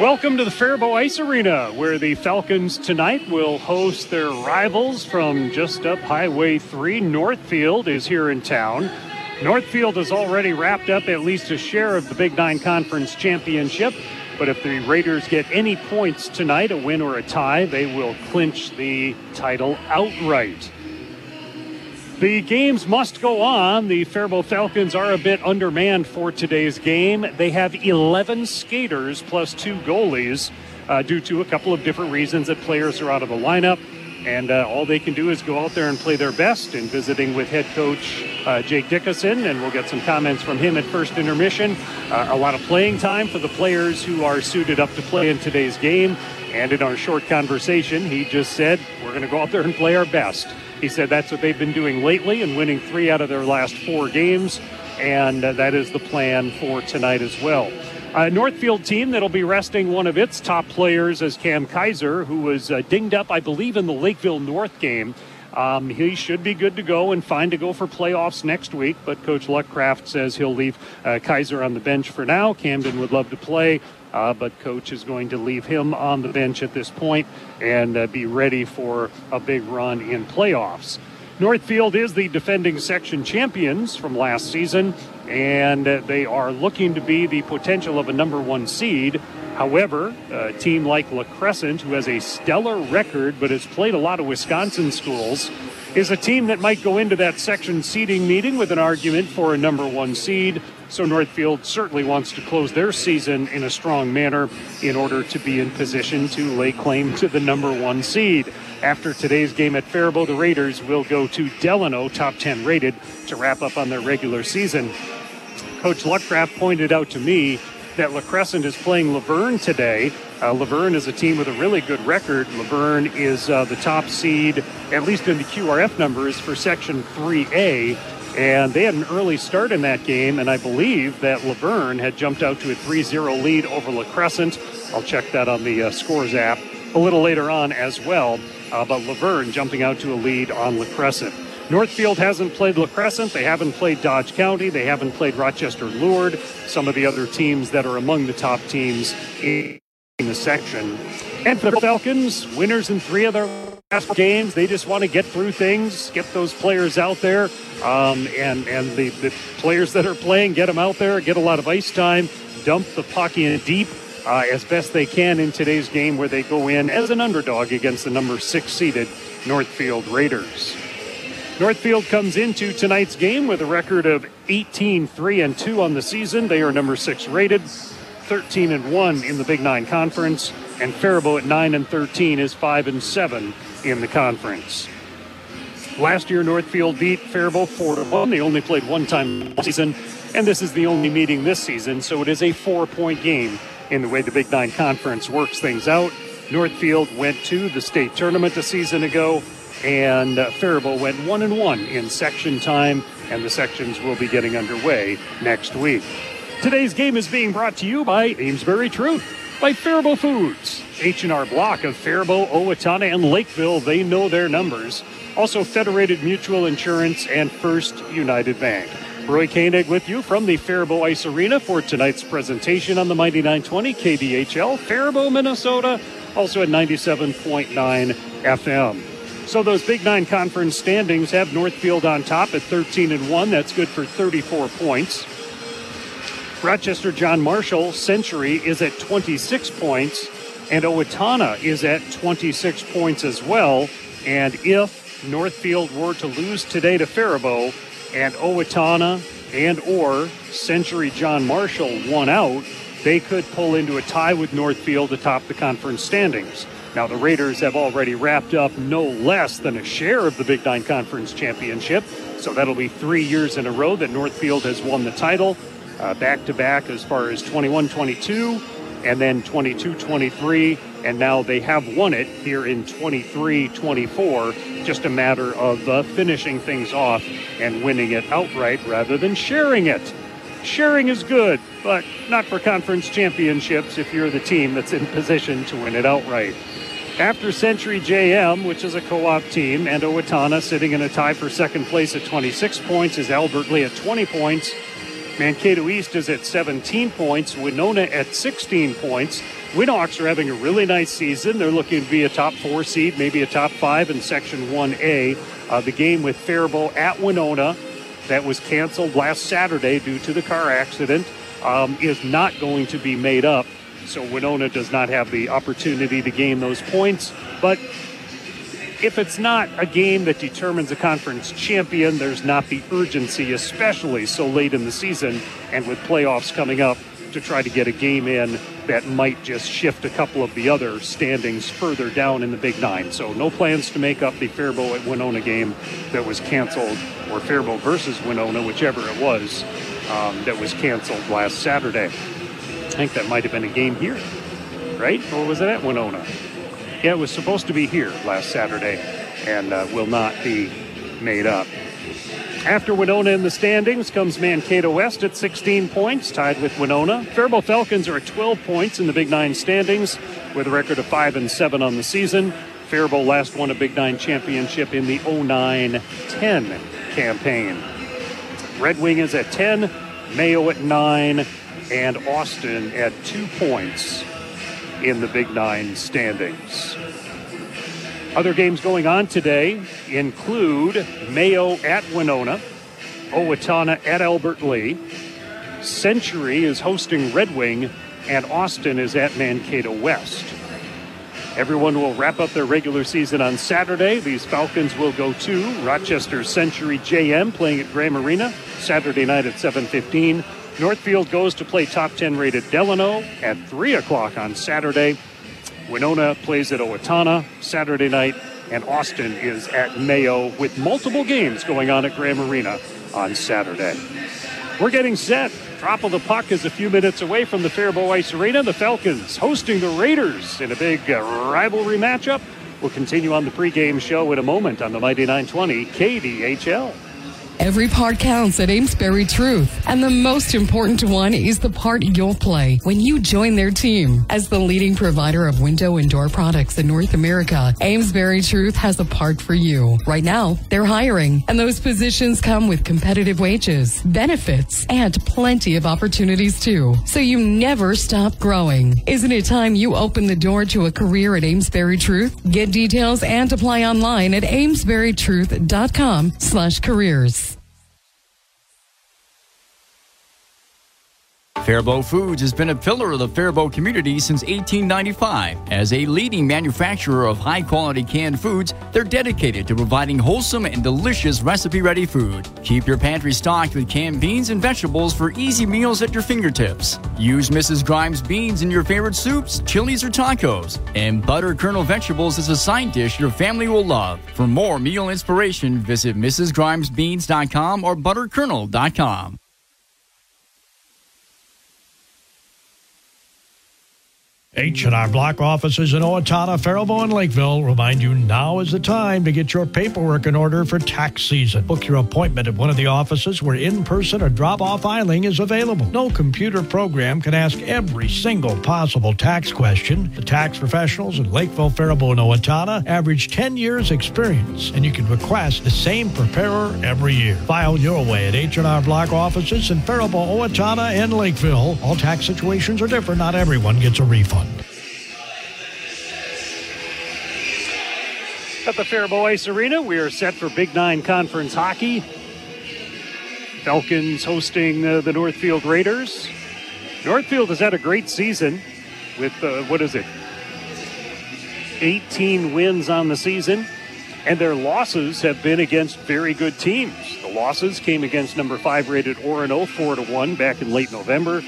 Welcome to the Faribault Ice Arena, where the Falcons tonight will host their rivals from just up Highway 3. Northfield is here in town. Northfield has already wrapped up at least a share of the Big Nine Conference Championship, but if the Raiders get any points tonight, a win or a tie, they will clinch the title outright. The games must go on. The Faribault Falcons are a bit undermanned for today's game. They have 11 skaters plus two goalies uh, due to a couple of different reasons that players are out of the lineup. And uh, all they can do is go out there and play their best. And visiting with head coach uh, Jake Dickinson, and we'll get some comments from him at first intermission. Uh, a lot of playing time for the players who are suited up to play in today's game. And in our short conversation, he just said, We're going to go out there and play our best. He said that's what they've been doing lately and winning three out of their last four games, and uh, that is the plan for tonight as well. A Northfield team that'll be resting one of its top players as Cam Kaiser, who was uh, dinged up, I believe, in the Lakeville North game. Um, he should be good to go and fine to go for playoffs next week, but Coach Luckraft says he'll leave uh, Kaiser on the bench for now. Camden would love to play, uh, but Coach is going to leave him on the bench at this point and uh, be ready for a big run in playoffs. Northfield is the defending section champions from last season, and they are looking to be the potential of a number one seed. However, a team like La Crescent, who has a stellar record but has played a lot of Wisconsin schools, is a team that might go into that section seeding meeting with an argument for a number one seed. So Northfield certainly wants to close their season in a strong manner in order to be in position to lay claim to the number one seed. After today's game at Faribault, the Raiders will go to Delano, top 10 rated, to wrap up on their regular season. Coach Luckraft pointed out to me that La Crescent is playing Luverne today. Uh, Luverne is a team with a really good record. Luverne is uh, the top seed, at least in the QRF numbers, for Section 3A. And they had an early start in that game, and I believe that Luverne had jumped out to a 3 0 lead over La Crescent. I'll check that on the uh, scores app a little later on as well. Uh, but Luverne jumping out to a lead on La Crescent. Northfield hasn't played La Crescent. They haven't played Dodge County. They haven't played Rochester Lourdes, some of the other teams that are among the top teams in the section. And for the Falcons, winners in three of their last games, they just want to get through things, get those players out there, um, and, and the, the players that are playing, get them out there, get a lot of ice time, dump the puck in deep uh, as best they can in today's game where they go in as an underdog against the number six seeded Northfield Raiders. Northfield comes into tonight's game with a record of 18 3 and 2 on the season. They are number 6 rated, 13 and 1 in the Big 9 conference, and Faribault at 9 and 13 is 5 and 7 in the conference. Last year Northfield beat Faribault 4 to 1. They only played one time this season, and this is the only meeting this season, so it is a 4-point game in the way the Big 9 conference works things out. Northfield went to the state tournament a season ago and uh, Faribault went one and one in section time, and the sections will be getting underway next week. Today's game is being brought to you by Amesbury Truth, by Faribault Foods, H&R Block of Faribault, Owatonna, and Lakeville. They know their numbers. Also, Federated Mutual Insurance and First United Bank. Roy Koenig with you from the Faribault Ice Arena for tonight's presentation on the Mighty 920 KDHL, Faribault, Minnesota, also at 97.9 FM. So those Big Nine conference standings have Northfield on top at 13 and 1. That's good for 34 points. Rochester John Marshall Century is at 26 points, and Owatonna is at 26 points as well. And if Northfield were to lose today to Faribault, and Owatonna and or Century John Marshall won out, they could pull into a tie with Northfield atop the conference standings. Now, the Raiders have already wrapped up no less than a share of the Big Nine Conference Championship. So that'll be three years in a row that Northfield has won the title, back to back as far as 21 22 and then 22 23. And now they have won it here in 23 24. Just a matter of uh, finishing things off and winning it outright rather than sharing it. Sharing is good, but not for conference championships if you're the team that's in position to win it outright. After Century JM, which is a co op team, and Owatonna sitting in a tie for second place at 26 points, is Albert Lea at 20 points. Mankato East is at 17 points. Winona at 16 points. Winhawks are having a really nice season. They're looking to be a top four seed, maybe a top five in Section 1A. Uh, the game with Faribault at Winona that was canceled last Saturday due to the car accident um, is not going to be made up. So Winona does not have the opportunity to gain those points. But if it's not a game that determines a conference champion, there's not the urgency, especially so late in the season and with playoffs coming up, to try to get a game in that might just shift a couple of the other standings further down in the Big Nine. So no plans to make up the Faribault at Winona game that was canceled, or Faribault versus Winona, whichever it was, um, that was canceled last Saturday. I think that might have been a game here, right? Or was it at Winona? Yeah, it was supposed to be here last Saturday and uh, will not be made up. After Winona in the standings comes Mankato West at 16 points, tied with Winona. Faribault Falcons are at 12 points in the Big Nine standings with a record of 5 and 7 on the season. Faribault last won a Big Nine championship in the 09 10 campaign. Red Wing is at 10, Mayo at 9, and Austin at 2 points in the Big Nine standings. Other games going on today include Mayo at Winona, Owatonna at Albert Lea, Century is hosting Red Wing, and Austin is at Mankato West. Everyone will wrap up their regular season on Saturday. These Falcons will go to Rochester Century JM playing at Graham Arena Saturday night at 7:15. Northfield goes to play top 10 rated Delano at 3 o'clock on Saturday. Winona plays at Owatonna Saturday night, and Austin is at Mayo with multiple games going on at Graham Arena on Saturday. We're getting set. Drop of the puck is a few minutes away from the Faribault Ice Arena. The Falcons hosting the Raiders in a big uh, rivalry matchup. We'll continue on the pregame show in a moment on the Mighty 920 KDHL. Every part counts at Amesbury Truth, and the most important one is the part you'll play when you join their team. As the leading provider of window and door products in North America, Amesbury Truth has a part for you. Right now, they're hiring, and those positions come with competitive wages, benefits, and plenty of opportunities too. So you never stop growing. Isn't it time you open the door to a career at Amesbury Truth? Get details and apply online at amesburytruth.com slash careers. Faribault Foods has been a pillar of the Faribault community since 1895. As a leading manufacturer of high quality canned foods, they're dedicated to providing wholesome and delicious recipe ready food. Keep your pantry stocked with canned beans and vegetables for easy meals at your fingertips. Use Mrs. Grimes beans in your favorite soups, chilies, or tacos. And butter kernel vegetables is a side dish your family will love. For more meal inspiration, visit MrsGrimesBeans.com or ButterKernel.com. H&R Block offices in Owatonna, Faribault, and Lakeville remind you now is the time to get your paperwork in order for tax season. Book your appointment at one of the offices where in-person or drop-off filing is available. No computer program can ask every single possible tax question. The tax professionals in Lakeville, Faribault, and Owatonna average 10 years experience, and you can request the same preparer every year. File your way at H&R Block offices in Faribault, Owatonna, and Lakeville. All tax situations are different. Not everyone gets a refund. At the Faribault Ice Arena, we are set for Big Nine Conference hockey. Falcons hosting uh, the Northfield Raiders. Northfield has had a great season with, uh, what is it, 18 wins on the season, and their losses have been against very good teams. The losses came against number five rated Orono 4 to 1 back in late November.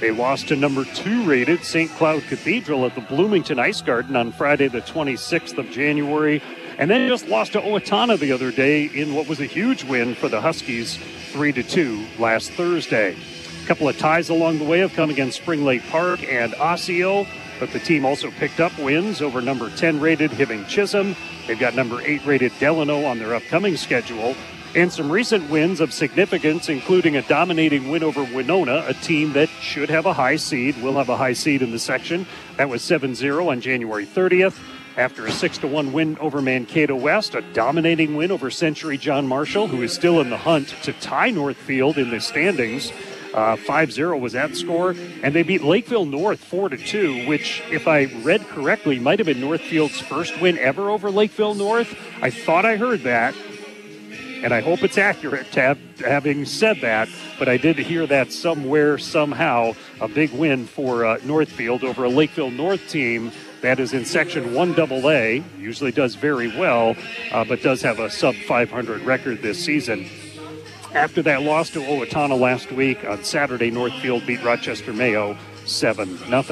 They lost to number two rated St. Cloud Cathedral at the Bloomington Ice Garden on Friday, the 26th of January and then just lost to Owatonna the other day in what was a huge win for the Huskies, three to two last Thursday. A couple of ties along the way have come against Spring Lake Park and Osseo, but the team also picked up wins over number 10 rated Hibbing Chisholm. They've got number 8 rated Delano on their upcoming schedule. And some recent wins of significance, including a dominating win over Winona, a team that should have a high seed, will have a high seed in the section. That was 7 0 on January 30th. After a 6 1 win over Mankato West, a dominating win over Century John Marshall, who is still in the hunt to tie Northfield in the standings. Uh, 5-0 was that score, and they beat Lakeville North 4-2, which, if I read correctly, might have been Northfield's first win ever over Lakeville North. I thought I heard that, and I hope it's accurate have, having said that, but I did hear that somewhere, somehow, a big win for uh, Northfield over a Lakeville North team that is in Section 1AA, usually does very well, uh, but does have a sub 500 record this season. After that loss to Owatonna last week on Saturday, Northfield beat Rochester Mayo 7 0.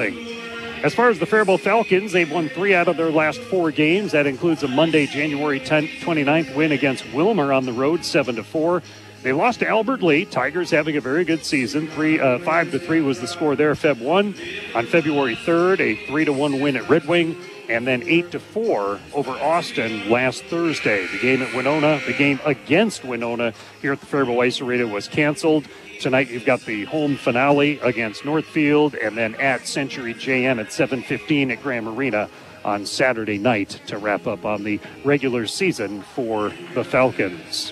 As far as the Faribault Falcons, they've won three out of their last four games. That includes a Monday, January 10th, 29th win against Willmar on the road, 7 to 4. They lost to Albert Lea. Tigers having a very good season. Three, uh, five to three was the score there. Feb one on February 3rd, a three to one win at Red Wing, and then eight to four over Austin last Thursday. The game at Winona, the game against Winona here at the Faribault Ice Arena was canceled. Tonight you've got the home finale against Northfield, and then at Century JM at 7:15 at Graham Arena on Saturday night to wrap up on the regular season for the Falcons.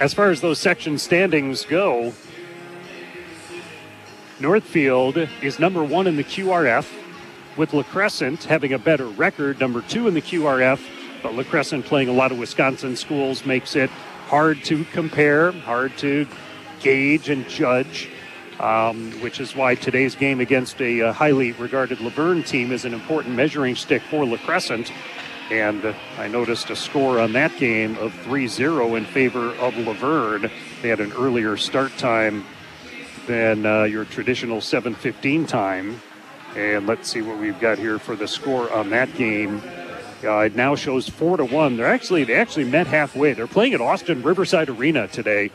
As far as those section standings go, Northfield is number one in the QRF, with La Crescent having a better record, number two in the QRF. But La Crescent playing a lot of Wisconsin schools makes it hard to compare, hard to gauge and judge, um, which is why today's game against a, a highly regarded Luverne team is an important measuring stick for La Crescent. And I noticed a score on that game of 3 0 in favor of Luverne. They had an earlier start time than uh, your traditional 7:15 time. And let's see what we've got here for the score on that game. Uh, it now shows four to one. They're actually they actually met halfway. They're playing at Austin Riverside Arena today.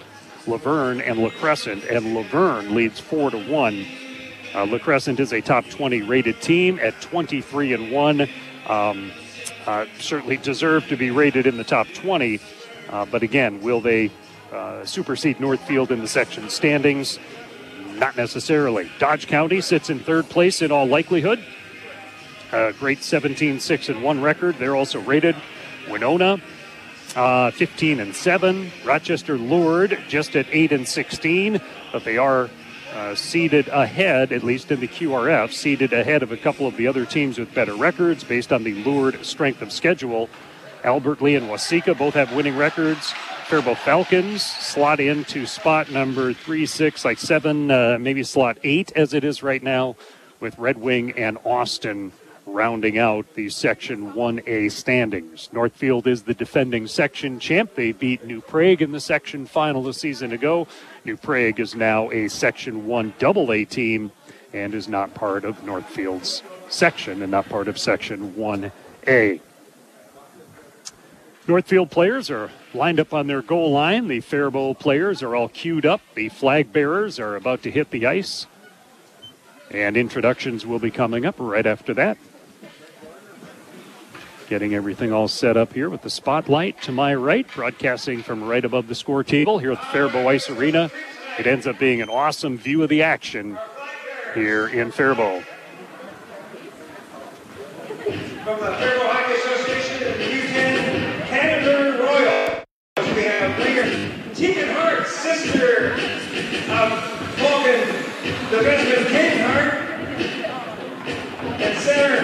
Luverne and La Crescent, and Luverne leads four to one. Uh, La Crescent is a top 20 rated team at 23 and one. Um, uh, certainly deserve to be rated in the top 20. Uh, but again, will they uh, supersede Northfield in the section standings? Not necessarily. Dodge County sits in third place in all likelihood. A great 17 6 and 1 record. They're also rated. Winona, uh, 15 and 7. Rochester Lourdes just at 8 and 16, but they are uh, seeded ahead, at least in the QRF, seeded ahead of a couple of the other teams with better records based on the Lourdes' strength of schedule. Albert Lea and Waseca both have winning records. Faribault Falcons slot into spot number three, six, like seven, uh, maybe slot eight as it is right now, with Red Wing and Austin rounding out the Section 1A standings. Northfield is the defending section champ. They beat New Prague in the section final a season ago. New Prague is now a Section 1 AA team and is not part of Northfield's section and not part of Section 1A. Northfield players are lined up on their goal line. The Faribault players are all queued up. The flag bearers are about to hit the ice. And introductions will be coming up right after that. Getting everything all set up here with the spotlight to my right, broadcasting from right above the score table here at the Faribault Ice Arena. It ends up being an awesome view of the action here in Faribault. From the Faribault Hockey Association and the U10 Canada Royal, we have player Tegan Hart, sister of Falcon defenseman King Hart, and center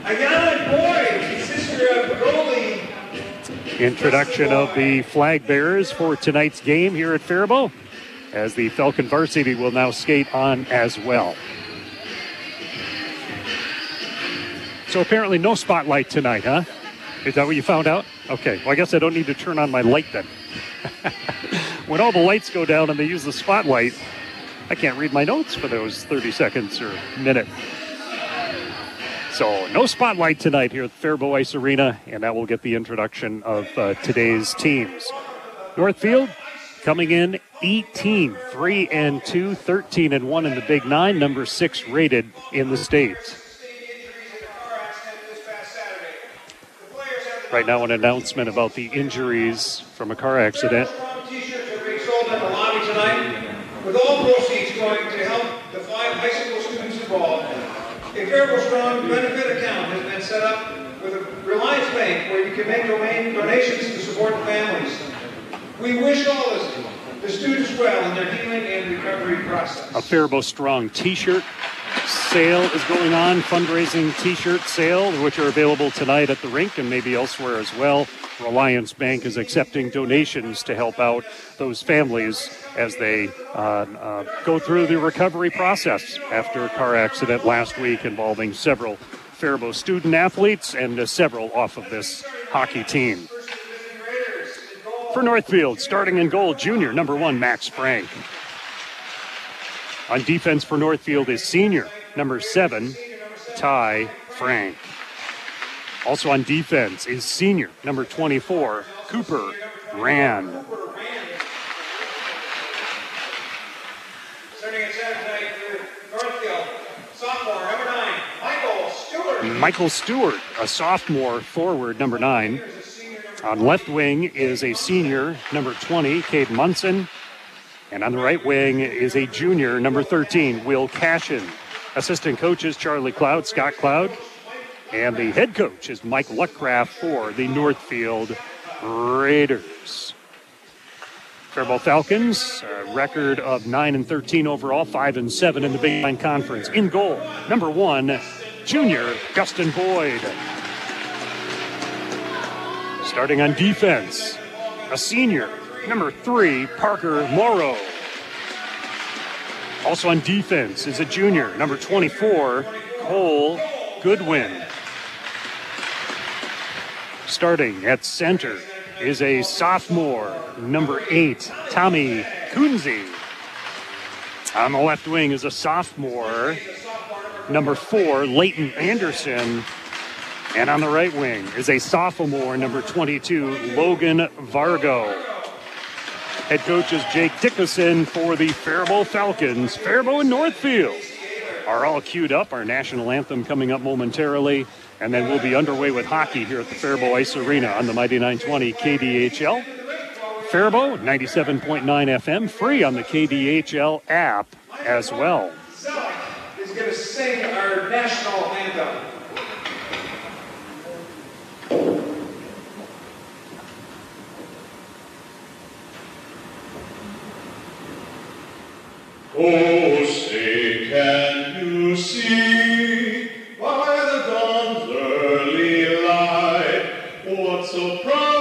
Ayana Boyd, sister of goalie Introduction of the flag bearers for tonight's game here at Faribault, as the Falcon varsity will now skate on as well. So apparently, no spotlight tonight, huh? Is that what you found out? Okay, well, I guess I don't need to turn on my light then. when all the lights go down and they use the spotlight, I can't read my notes for those 30 seconds or minute. So, no spotlight tonight here at Faribault Ice Arena, and that will get the introduction of uh, today's teams. Northfield coming in 18, 3 and 2, 13 and 1 in the Big Nine, number 6 rated in the state. Right now, an announcement about the injuries from a car accident. With all proceeds going to help the five high school students involved. A Faribault Strong benefit account has been set up with a Reliance Bank where you can make donations to support families. We wish all the students well in their healing and recovery process. A Faribault Strong t-shirt sale is going on, fundraising t-shirt sale, which are available tonight at the rink and maybe elsewhere as well. Reliance Bank is accepting donations to help out those families as they uh, uh, go through the recovery process after a car accident last week involving several Faribault student athletes and uh, several off of this hockey team. For Northfield, starting in goal, junior number one, Max Frank. On defense for Northfield is senior number seven, Ty Frank. Also on defense is senior number 24, Cooper Rand. Michael Stewart. Michael Stewart, a sophomore forward, number nine. On left wing is a senior, number 20, Cade Munson. And on the right wing is a junior, number 13, Will Cashin. Assistant coaches Charlie Cloud, Scott Cloud, and the head coach is Mike Luckraft for the Northfield Raiders. Faribault Falcons, a record of 9 and 13 overall, 5 and 7 in the Big Nine Conference. In goal, number one, junior Gustin Boyd. Starting on defense, a senior, number three, Parker Morrow. Also on defense is a junior, number 24, Cole Goodwin. Starting at center is a sophomore, number eight, Tommy Kunze. On the left wing is a sophomore, number four, Leighton Anderson. And on the right wing is a sophomore, number 22, Logan Vargo. Head coach is Jake Dickerson for the Faribault Falcons. Faribault and Northfield are all queued up. Our national anthem coming up momentarily. And then we'll be underway with hockey here at the Faribault Ice Arena on the Mighty 920 KDHL. Faribault, 97.9 FM, free on the KDHL app as well. is going to sing our national anthem. Oh, say, can you see by the dawn's early light what so proudly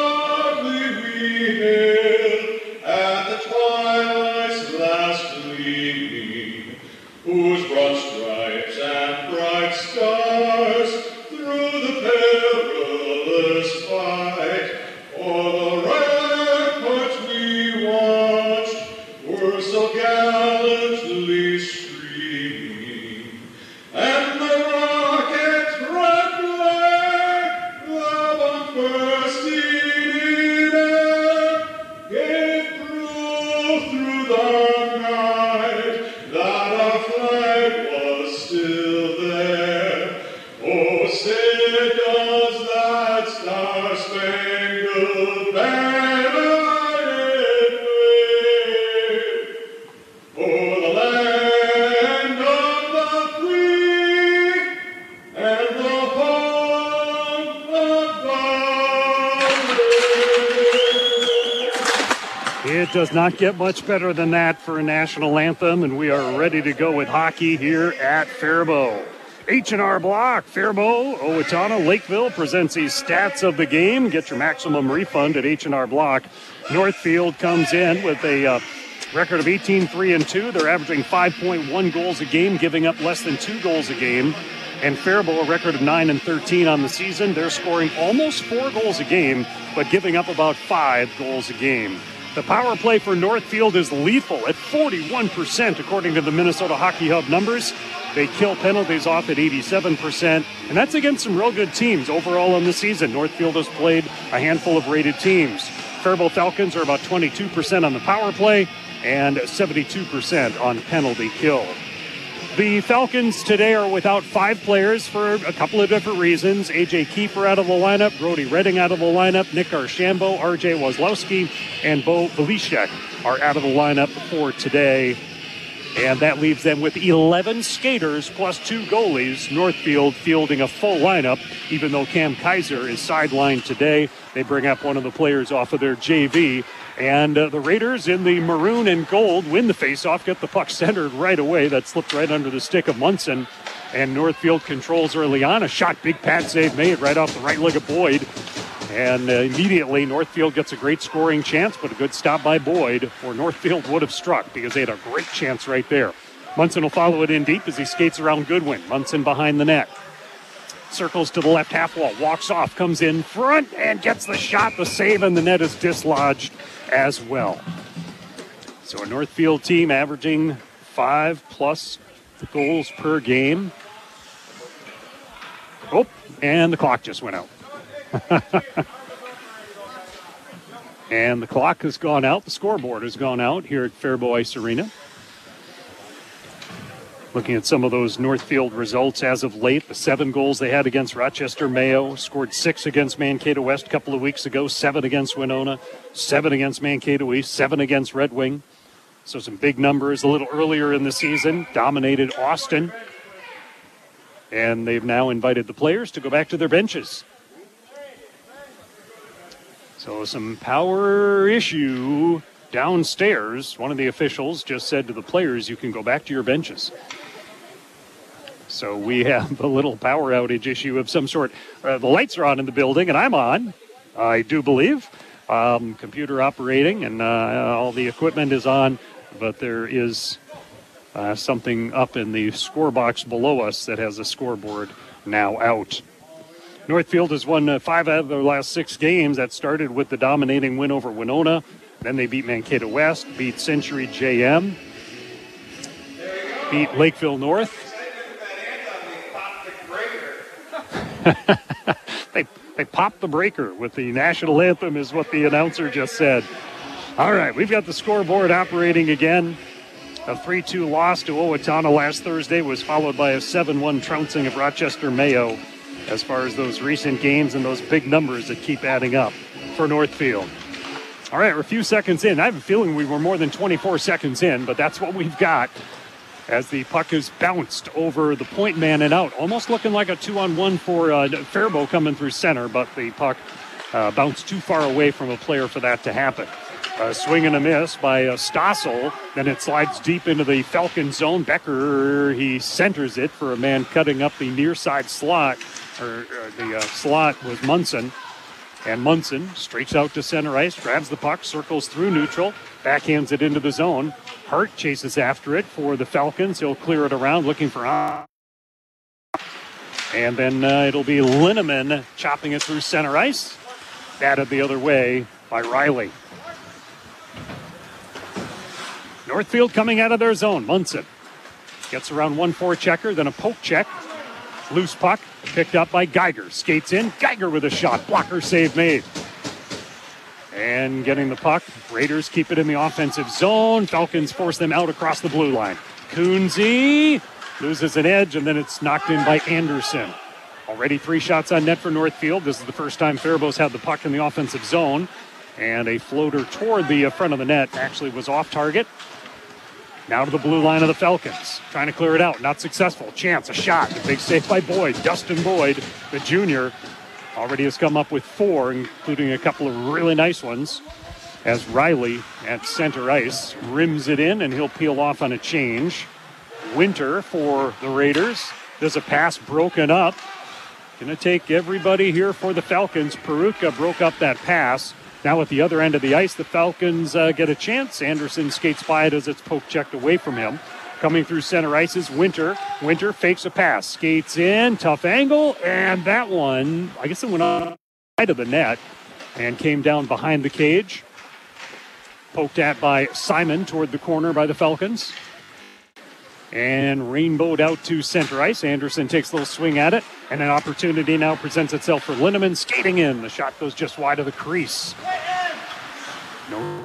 It does not get much better than that for a national anthem, and we are ready to go with hockey here at Faribault. H&R Block, Faribault, Owatonna, Lakeville presents these stats of the game. Get your maximum refund at H&R Block. Northfield comes in with a uh, record of 18 3 and 2. They're averaging 5.1 goals a game, giving up less than two goals a game. And Faribault, a record of 9 and 13 on the season. They're scoring almost four goals a game, but giving up about five goals a game. The power play for Northfield is lethal at 41%, according to the Minnesota Hockey Hub numbers. They kill penalties off at 87%, and that's against some real good teams overall in the season. Northfield has played a handful of rated teams. Faribault Falcons are about 22% on the power play and 72% on penalty kill. The Falcons today are without five players for a couple of different reasons. AJ Kiefer out of the lineup, Brody Redding out of the lineup, Nick Archambault, RJ Wazlowski, and Bo Velishek are out of the lineup for today. And that leaves them with 11 skaters plus two goalies. Northfield fielding a full lineup, even though Cam Kaiser is sidelined today. They bring up one of the players off of their JV And uh, the Raiders in the maroon and gold win the faceoff, get the puck centered right away. That slipped right under the stick of Munson. And Northfield controls early on. A shot, big pad save made right off the right leg of Boyd. And uh, immediately Northfield gets a great scoring chance, but a good stop by Boyd, or Northfield would have struck because they had a great chance right there. Munson will follow it in deep as he skates around Goodwin. Munson behind the net. Circles to the left half wall, walks off, comes in front, and gets the shot. The save, and the net is dislodged as well. So a Northfield team averaging five plus goals per game. Oh, and the clock just went out. and the clock has gone out. The scoreboard has gone out here at Ice Arena. Looking at some of those Northfield results as of late, the seven goals they had against Rochester Mayo, scored six against Mankato West a couple of weeks ago, seven against Winona, seven against Mankato East, seven against Red Wing. So some big numbers a little earlier in the season, dominated Austin. And they've now invited the players to go back to their benches. So some power issue downstairs. One of the officials just said to the players, you can go back to your benches. So we have a little power outage issue of some sort. Uh, the lights are on in the building, and I'm on, I do believe. Um, computer operating, and uh, all the equipment is on, but there is uh, something up in the score box below us that has a scoreboard now out. Northfield has won uh, five out of their last six games. That started with the dominating win over Winona. Then they beat Mankato West, beat Century JM, beat Lakeville North, they they popped the breaker with the national anthem is what the announcer just said. All right, we've got the scoreboard operating again. A 3-2 loss to Owatonna last Thursday was followed by a 7-1 trouncing of Rochester Mayo as far as those recent games and those big numbers that keep adding up for Northfield. All right, we're a few seconds in. I have a feeling we were more than 24 seconds in, but that's what we've got as the puck is bounced over the point man and out. Almost looking like a two on one for uh, Faribault coming through center, but the puck uh, bounced too far away from a player for that to happen. A swing and a miss by uh, Stossel. Then it slides deep into the Falcon zone. Becker, he centers it for a man cutting up the near side slot, or, uh, the uh, slot was Munson. And Munson streaks out to center ice, grabs the puck, circles through neutral, backhands it into the zone. Hart chases after it for the Falcons. He'll clear it around, looking for. And then uh, it'll be Linneman chopping it through center ice. Batted the other way by Riley. Northfield coming out of their zone. Munson gets around 1 4 checker, then a poke check. Loose puck picked up by Geiger. Skates in. Geiger with a shot. Blocker save made. And getting the puck. Raiders keep it in the offensive zone. Falcons force them out across the blue line. Kunze loses an edge, and then it's knocked in by Anderson. Already three shots on net for Northfield. This is the first time Faribault's had the puck in the offensive zone. And a floater toward the uh, front of the net actually was off target. Now to the blue line of the Falcons. Trying to clear it out. Not successful. Chance, a shot. A big save by Boyd. Dustin Boyd, the junior, already has come up with four, including a couple of really nice ones. As Riley at center ice rims it in, and he'll peel off on a change. Winter for the Raiders. There's a pass broken up. To take everybody here for the Falcons. Peruka broke up that pass. Now at the other end of the ice, the Falcons uh, get a chance. Anderson skates by it as it's poke checked away from him. Coming through center ice is Winter. Winter fakes a pass, skates in, tough angle, and that one, I guess it went on side of the net and came down behind the cage. Poked at by Simon toward the corner by the Falcons. And rainbowed out to center ice. Anderson takes a little swing at it, and an opportunity now presents itself for Linneman skating in. The shot goes just wide of the crease. No,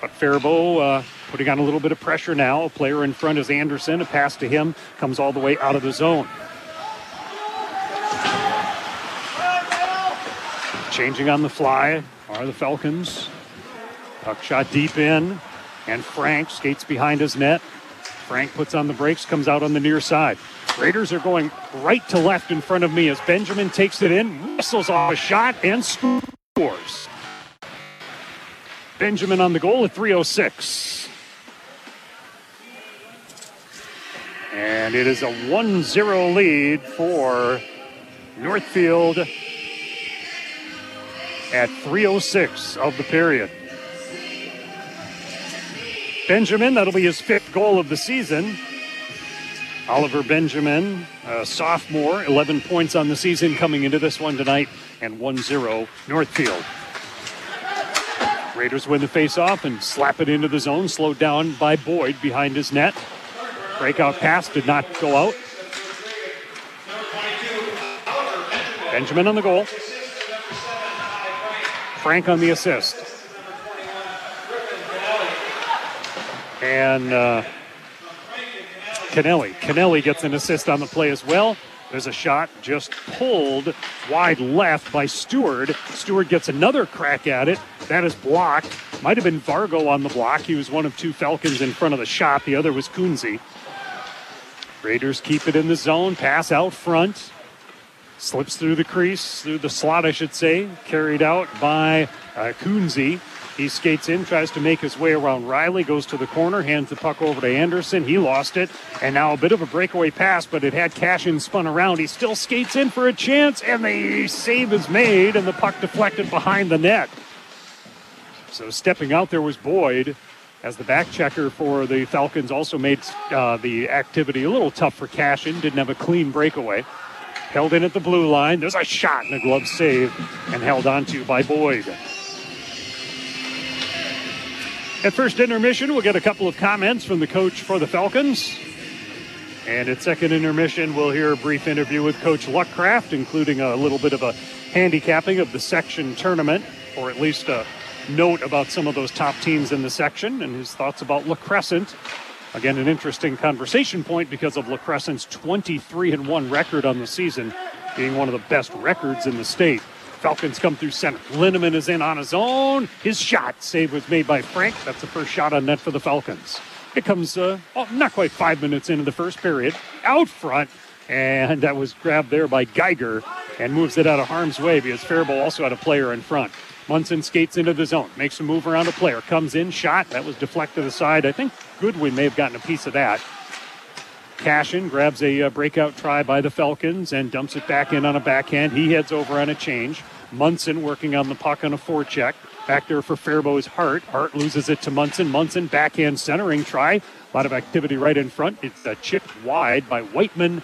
but Faribault uh, putting on a little bit of pressure now. A player in front is Anderson. A pass to him comes all the way out of the zone. Changing on the fly are the Falcons. Puck shot deep in, and Frank skates behind his net. Frank puts on the brakes, comes out on the near side. Raiders are going right to left in front of me as Benjamin takes it in, whistles off a shot, and scores. Benjamin on the goal at 306. And it is a 1 0 lead for Northfield at 306 of the period. Benjamin, that'll be his fifth goal of the season. Oliver Benjamin, a sophomore, 11 points on the season coming into this one tonight, and 1 0 Northfield. Raiders win the face-off and slap it into the zone, slowed down by Boyd behind his net. Breakout pass did not go out. Benjamin on the goal. Frank on the assist. And uh, Kennelly. Kennelly gets an assist on the play as well. There's a shot just pulled wide left by Stewart. Stewart gets another crack at it. That is blocked. Might have been Vargo on the block. He was one of two Falcons in front of the shot. The other was Kunze. Raiders keep it in the zone. Pass out front. Slips through the crease, through the slot, I should say. Carried out by uh, Kunze. He skates in, tries to make his way around Riley, goes to the corner, hands the puck over to Anderson. He lost it. And now a bit of a breakaway pass, but it had Cashin spun around. He still skates in for a chance, and the save is made, and the puck deflected behind the net. So stepping out there was Boyd as the back checker for the Falcons also made uh, the activity a little tough for Cashin. Didn't have a clean breakaway. Held in at the blue line. There's a shot and a glove save and held onto by Boyd. At first intermission, we'll get a couple of comments from the coach for the Falcons. And at second intermission, we'll hear a brief interview with Coach Luckraft, including a little bit of a handicapping of the section tournament, or at least a note about some of those top teams in the section and his thoughts about La Crescent. Again, an interesting conversation point because of La Crescent's 23 and 1 record on the season, being one of the best records in the state. Falcons come through center. Linneman is in on his own. His shot save was made by Frank. That's the first shot on net for the Falcons. It comes uh, oh, not quite five minutes into the first period. Out front, and that was grabbed there by Geiger and moves it out of harm's way because Faribault also had a player in front. Munson skates into the zone, makes a move around a player, comes in, shot. That was deflected to the side. I think Goodwin may have gotten a piece of that. Cashin grabs a uh, breakout try by the Falcons and dumps it back in on a backhand. He heads over on a change. Munson working on the puck on a forecheck. Back there for Faribault's Hart. Hart loses it to Munson. Munson backhand centering try. A lot of activity right in front. It's a chip wide by Whiteman.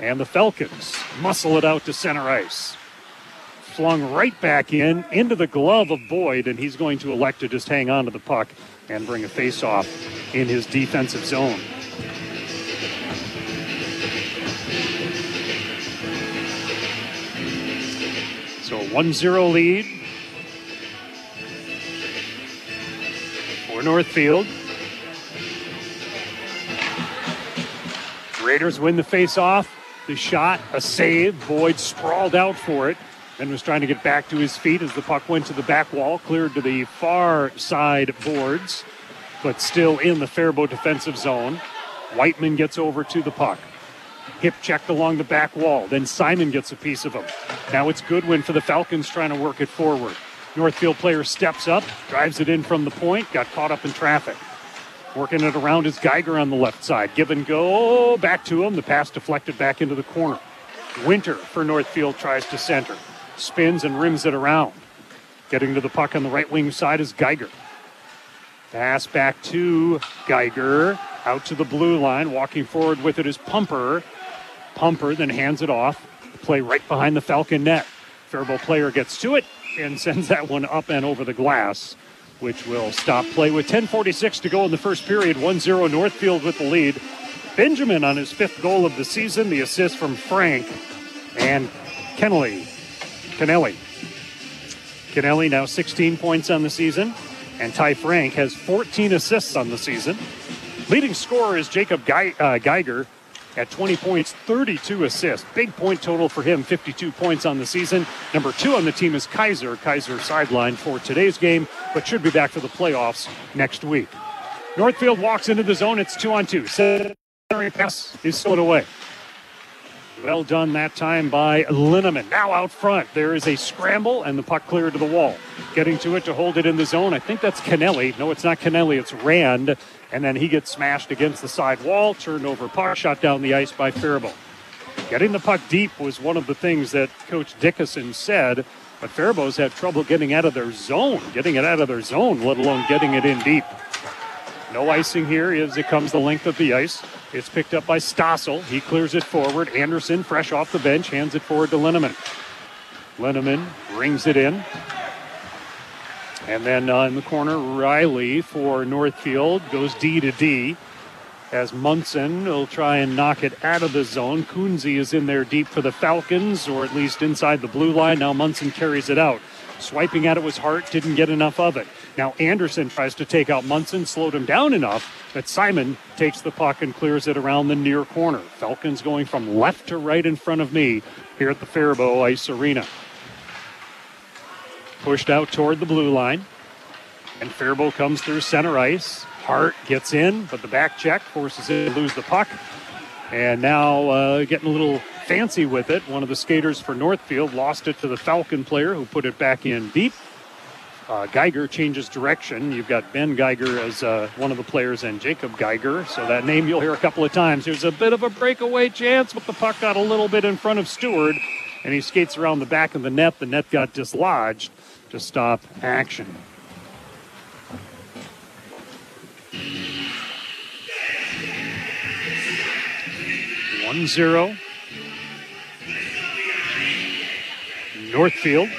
And the Falcons muscle it out to center ice. Flung right back in, into the glove of Boyd, and he's going to elect to just hang on to the puck and bring a face off in his defensive zone. So 1 0 lead for Northfield. Raiders win the face off. The shot, a save. Boyd sprawled out for it and was trying to get back to his feet as the puck went to the back wall, cleared to the far side boards, but still in the Faribault defensive zone. Whiteman gets over to the puck. Hip checked along the back wall. Then Simon gets a piece of him. Now it's Goodwin for the Falcons trying to work it forward. Northfield player steps up, drives it in from the point, got caught up in traffic. Working it around is Geiger on the left side. Give and go back to him. The pass deflected back into the corner. Winter for Northfield tries to center. Spins and rims it around. Getting to the puck on the right wing side is Geiger. Pass back to Geiger. Out to the blue line. Walking forward with it is Pumper. Pumper then hands it off. Play right behind the Falcon net. Faribault player gets to it and sends that one up and over the glass, which will stop play with 10.46 to go in the first period. 1 0 Northfield with the lead. Benjamin on his fifth goal of the season, the assist from Frank and Kennelly. Kennelly. Kennelly now 16 points on the season, and Ty Frank has 14 assists on the season. Leading scorer is Jacob Ge- uh, Geiger at 20 points, 32 assists. Big point total for him, 52 points on the season. Number two on the team is Kaiser. Kaiser sidelined for today's game, but should be back for the playoffs next week. Northfield walks into the zone. It's two on two. Centering pass is slid away. Well done that time by Linneman. Now out front, there is a scramble and the puck cleared to the wall. Getting to it to hold it in the zone. I think that's Kennelly. No, it's not Kennelly, it's Rand. And then he gets smashed against the side wall, turned over puck, shot down the ice by Faribault. Getting the puck deep was one of the things that Coach Dickinson said, but Faribault's had trouble getting out of their zone, getting it out of their zone, let alone getting it in deep. No icing here as it comes the length of the ice. It's picked up by Stossel. He clears it forward. Anderson, fresh off the bench, hands it forward to Linneman. Linneman brings it in. And then uh, in the corner, Riley for Northfield goes D to D as Munson will try and knock it out of the zone. Kunze is in there deep for the Falcons, or at least inside the blue line. Now Munson carries it out. Swiping at it was Hart, didn't get enough of it. Now Anderson tries to take out Munson, slowed him down enough that Simon takes the puck and clears it around the near corner. Falcons going from left to right in front of me here at the Faribault Ice Arena. Pushed out toward the blue line. And Faribault comes through center ice. Hart gets in, but the back check forces him to lose the puck. And now uh, getting a little fancy with it. One of the skaters for Northfield lost it to the Falcon player who put it back in deep. Uh, Geiger changes direction. You've got Ben Geiger as uh, one of the players and Jacob Geiger. So that name you'll hear a couple of times. There's a bit of a breakaway chance, but the puck got a little bit in front of Stewart, and he skates around the back of the net. The net got dislodged to stop action. One zero. Northfield.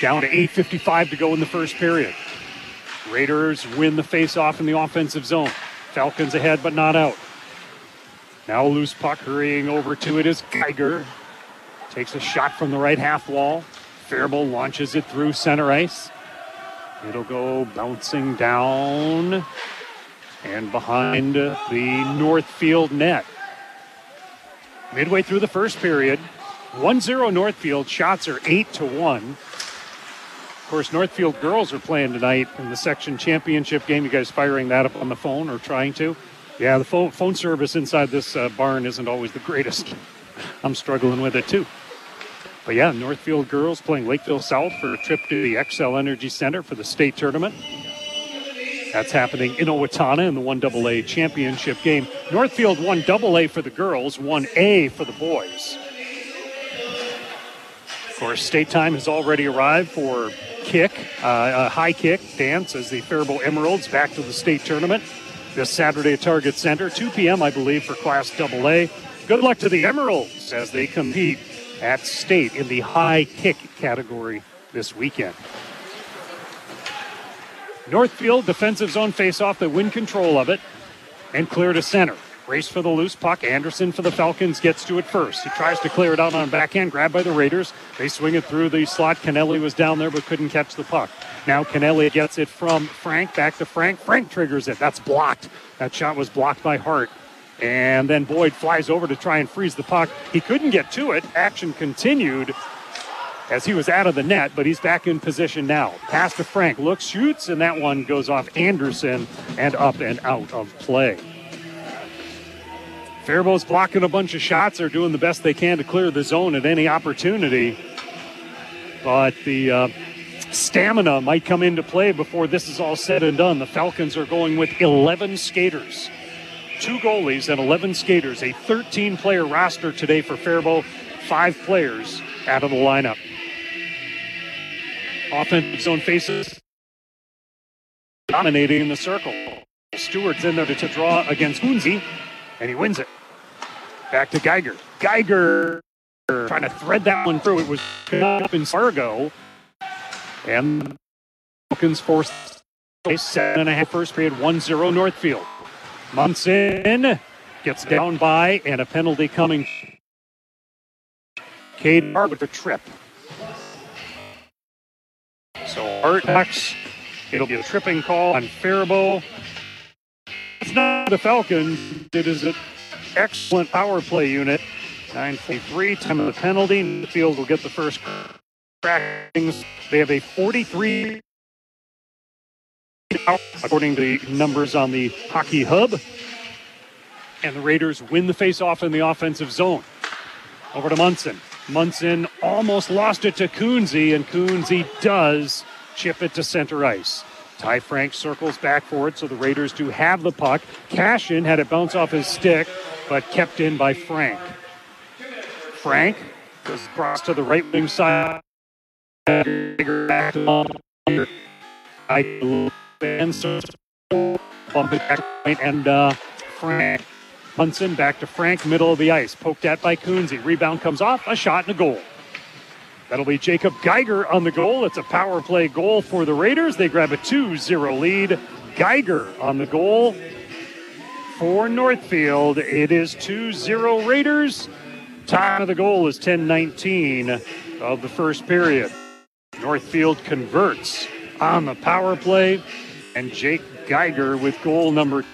Down to 8.55 to go in the first period. Raiders win the face-off in the offensive zone. Falcons ahead, but not out. Now loose puck hurrying over to it is Geiger. Takes a shot from the right half wall. Faribault launches it through center ice. It'll go bouncing down and behind the Northfield net. Midway through the first period, 1-0 Northfield. Shots are 8 to 1. Of course, Northfield girls are playing tonight in the section championship game. You guys firing that up on the phone or trying to? Yeah, the phone, phone service inside this uh, barn isn't always the greatest. I'm struggling with it too. But yeah, Northfield girls playing Lakeville South for a trip to the Xcel Energy Center for the state tournament. That's happening in Owatonna in the 1AA championship game. Northfield 1AA for the girls, 1A for the boys. Of course, state time has already arrived for kick, uh, a high kick dance as the Faribault Emeralds back to the state tournament this Saturday at Target Center, 2 p.m., I believe, for Class AA. Good luck to the Emeralds as they compete at state in the high kick category this weekend. Northfield defensive zone faceoff. They win control of it and clear to center. Race for the loose puck. Anderson for the Falcons gets to it first. He tries to clear it out on backhand, grabbed by the Raiders. They swing it through the slot. Kennelly was down there but couldn't catch the puck. Now Kennelly gets it from Frank back to Frank. Frank triggers it. That's blocked. That shot was blocked by Hart. And then Boyd flies over to try and freeze the puck. He couldn't get to it. Action continued as he was out of the net, but he's back in position now. Pass to Frank, looks, shoots, and that one goes off Anderson and up and out of play. Faribault's blocking a bunch of shots. They're doing the best they can to clear the zone at any opportunity. But the uh, stamina might come into play before this is all said and done. The Falcons are going with 11 skaters, two goalies, and 11 skaters. A 13 player roster today for Faribault, five players out of the lineup. Offensive zone faces dominating in the circle. Stewart's in there to, draw against Kunze, and he wins it. Back to Geiger. Geiger trying to thread that one through. It was up in Fargo. And Falcons forced a seven and a half first period, 1-0 Northfield. Munson gets down by, and a penalty coming. Cade Hart with a trip. So Hart knocks. It'll be a tripping call on Faribault. It's not the Falcons. It is an excellent power play unit. 9.3, time of the penalty. The field will get the first crackings. They have a 43 according to the numbers on the hockey hub. And the Raiders win the faceoff in the offensive zone. Over to Munson. Munson almost lost it to Coonsey, and Coonsey does chip it to center ice. Ty Frank circles back for it, so the Raiders do have the puck. Cashin had it bounce off his stick, but kept in by Frank. Frank goes across to the right wing side. Back to bump it back and uh, Frank Munson back to Frank, middle of the ice. Poked at by Coonsey. Rebound comes off, a shot and a goal. That'll be Jacob Geiger on the goal. It's a power play goal for the Raiders. They grab a 2 0 lead. Geiger on the goal for Northfield. It is 2 0 Raiders. Time of the goal is 10 19 of the first period. Northfield converts on the power play, and Jake Geiger with goal number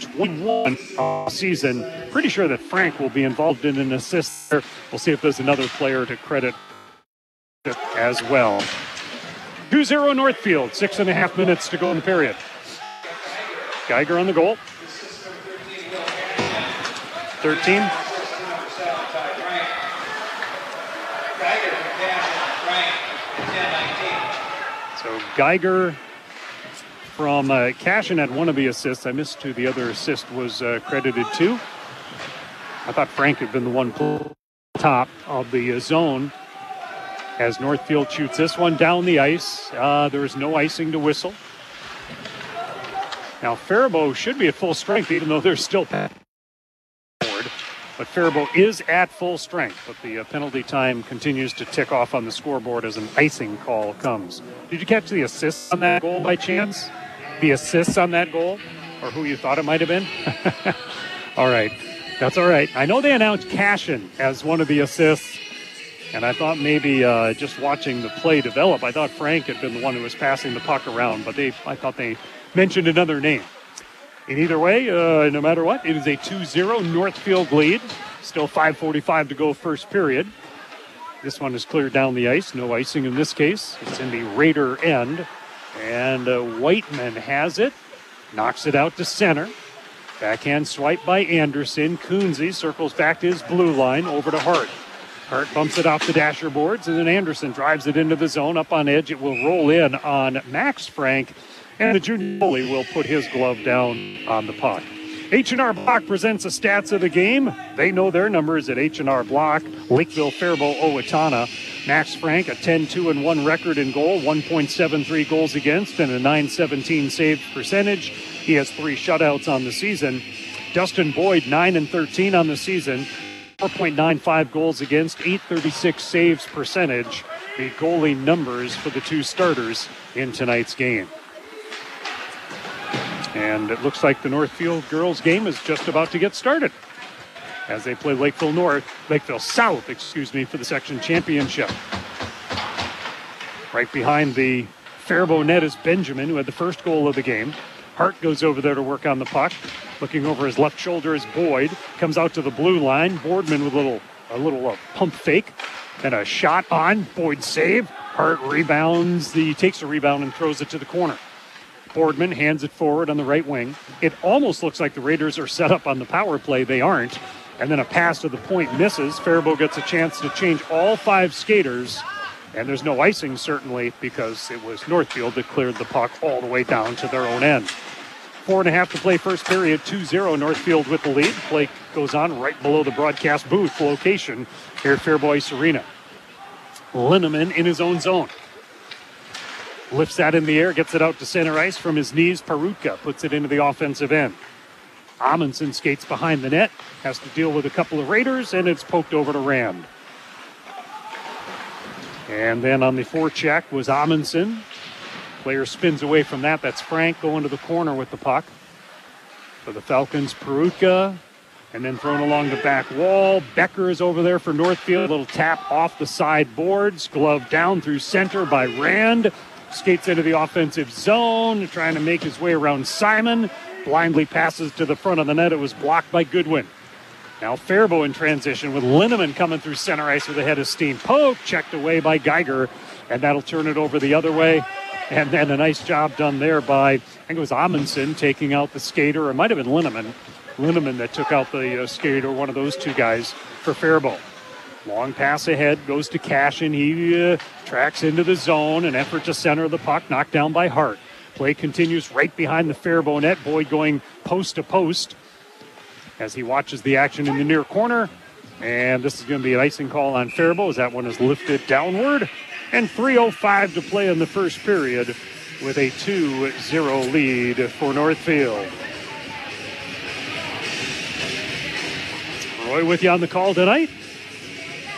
21 all season. Pretty sure that Frank will be involved in an assist there. We'll see if there's another player to credit as well. 2 0 Northfield, six and a half minutes to go in the period. Geiger on the goal. 13. So Geiger from uh, Cashin had one of the assists. I missed who the other assist was uh, credited to. I thought Frank had been the one top of the uh, zone as Northfield shoots this one down the ice. Uh, there is no icing to whistle. Now Faribault should be at full strength, even though they're still forward. But Faribault is at full strength, but the uh, penalty time continues to tick off on the scoreboard as an icing call comes. Did you catch the assist on that goal by chance? The assists on that goal, or who you thought it might have been? all right, that's all right. I know they announced Cashin as one of the assists and I thought maybe uh, just watching the play develop, I thought Frank had been the one who was passing the puck around, but they, I thought they mentioned another name. In either way, uh, no matter what, it is a 2-0 Northfield lead. Still 5:45 to go, first period. This one is cleared down the ice. No icing in this case. It's in the Raider end, and uh, Whiteman has it, knocks it out to center. Backhand swipe by Anderson. Coonsey circles back to his blue line over to Hart. Hart bumps it off the dasher boards, and then Anderson drives it into the zone up on edge. It will roll in on Max Frank, and the junior goalie will put his glove down on the puck. H&R Block presents the stats of the game. They know their numbers at H&R Block. Lakeville, Faribault, Owatonna. Max Frank, a 10-2 1 record in goal, 1.73 goals against, and a 917 save percentage. He has three shutouts on the season. Dustin Boyd, 9 and 13 on the season. 4.95 goals against, 836 saves percentage. The goalie numbers for the two starters in tonight's game. And it looks like the Northfield girls game is just about to get started as they play Lakeville North, Lakeville South, excuse me, for the section championship. Right behind the Faribault net is Benjamin, who had the first goal of the game. Hart goes over there to work on the puck. Looking over his left shoulder is Boyd. Comes out to the blue line. Boardman with a little a little uh, pump fake and a shot on. Boyd save. Hart rebounds the takes a rebound and throws it to the corner. Boardman hands it forward on the right wing. It almost looks like the Raiders are set up on the power play. They aren't. And then a pass to the point misses. Faribault gets a chance to change all five skaters. And there's no icing, certainly, because it was Northfield that cleared the puck all the way down to their own end. Four and a half to play first period, 2 0 Northfield with the lead. Play goes on right below the broadcast booth location here at Ice Arena. Linneman in his own zone. Lifts that in the air, gets it out to center ice from his knees. Perutka puts it into the offensive end. Amundsen skates behind the net, has to deal with a couple of Raiders, and it's poked over to Rand. And then on the forecheck was Amundsen. Player spins away from that. That's Frank going to the corner with the puck. For the Falcons, Perutka. And then thrown along the back wall. Becker is over there for Northfield. A little tap off the side boards. Glove down through center by Rand. Skates into the offensive zone, trying to make his way around Simon. Blindly passes to the front of the net. It was blocked by Goodwin. Now Faribault in transition with Linneman coming through center ice with a head of steam. Poke checked away by Geiger, and that'll turn it over the other way. And then a nice job done there by, I think it was Amundsen taking out the skater, it might have been Linneman, Linneman that took out the uh, skate or one of those two guys for Faribault. Long pass ahead goes to Cashin. He uh, tracks into the zone. An effort to center the puck, knocked down by Hart. Play continues right behind the Faribault net. Boyd going post to post as he watches the action in the near corner. And this is going to be an icing call on Faribault as that one is lifted downward. And 3.05 to play in the first period with a 2 0 lead for Northfield. Roy with you on the call tonight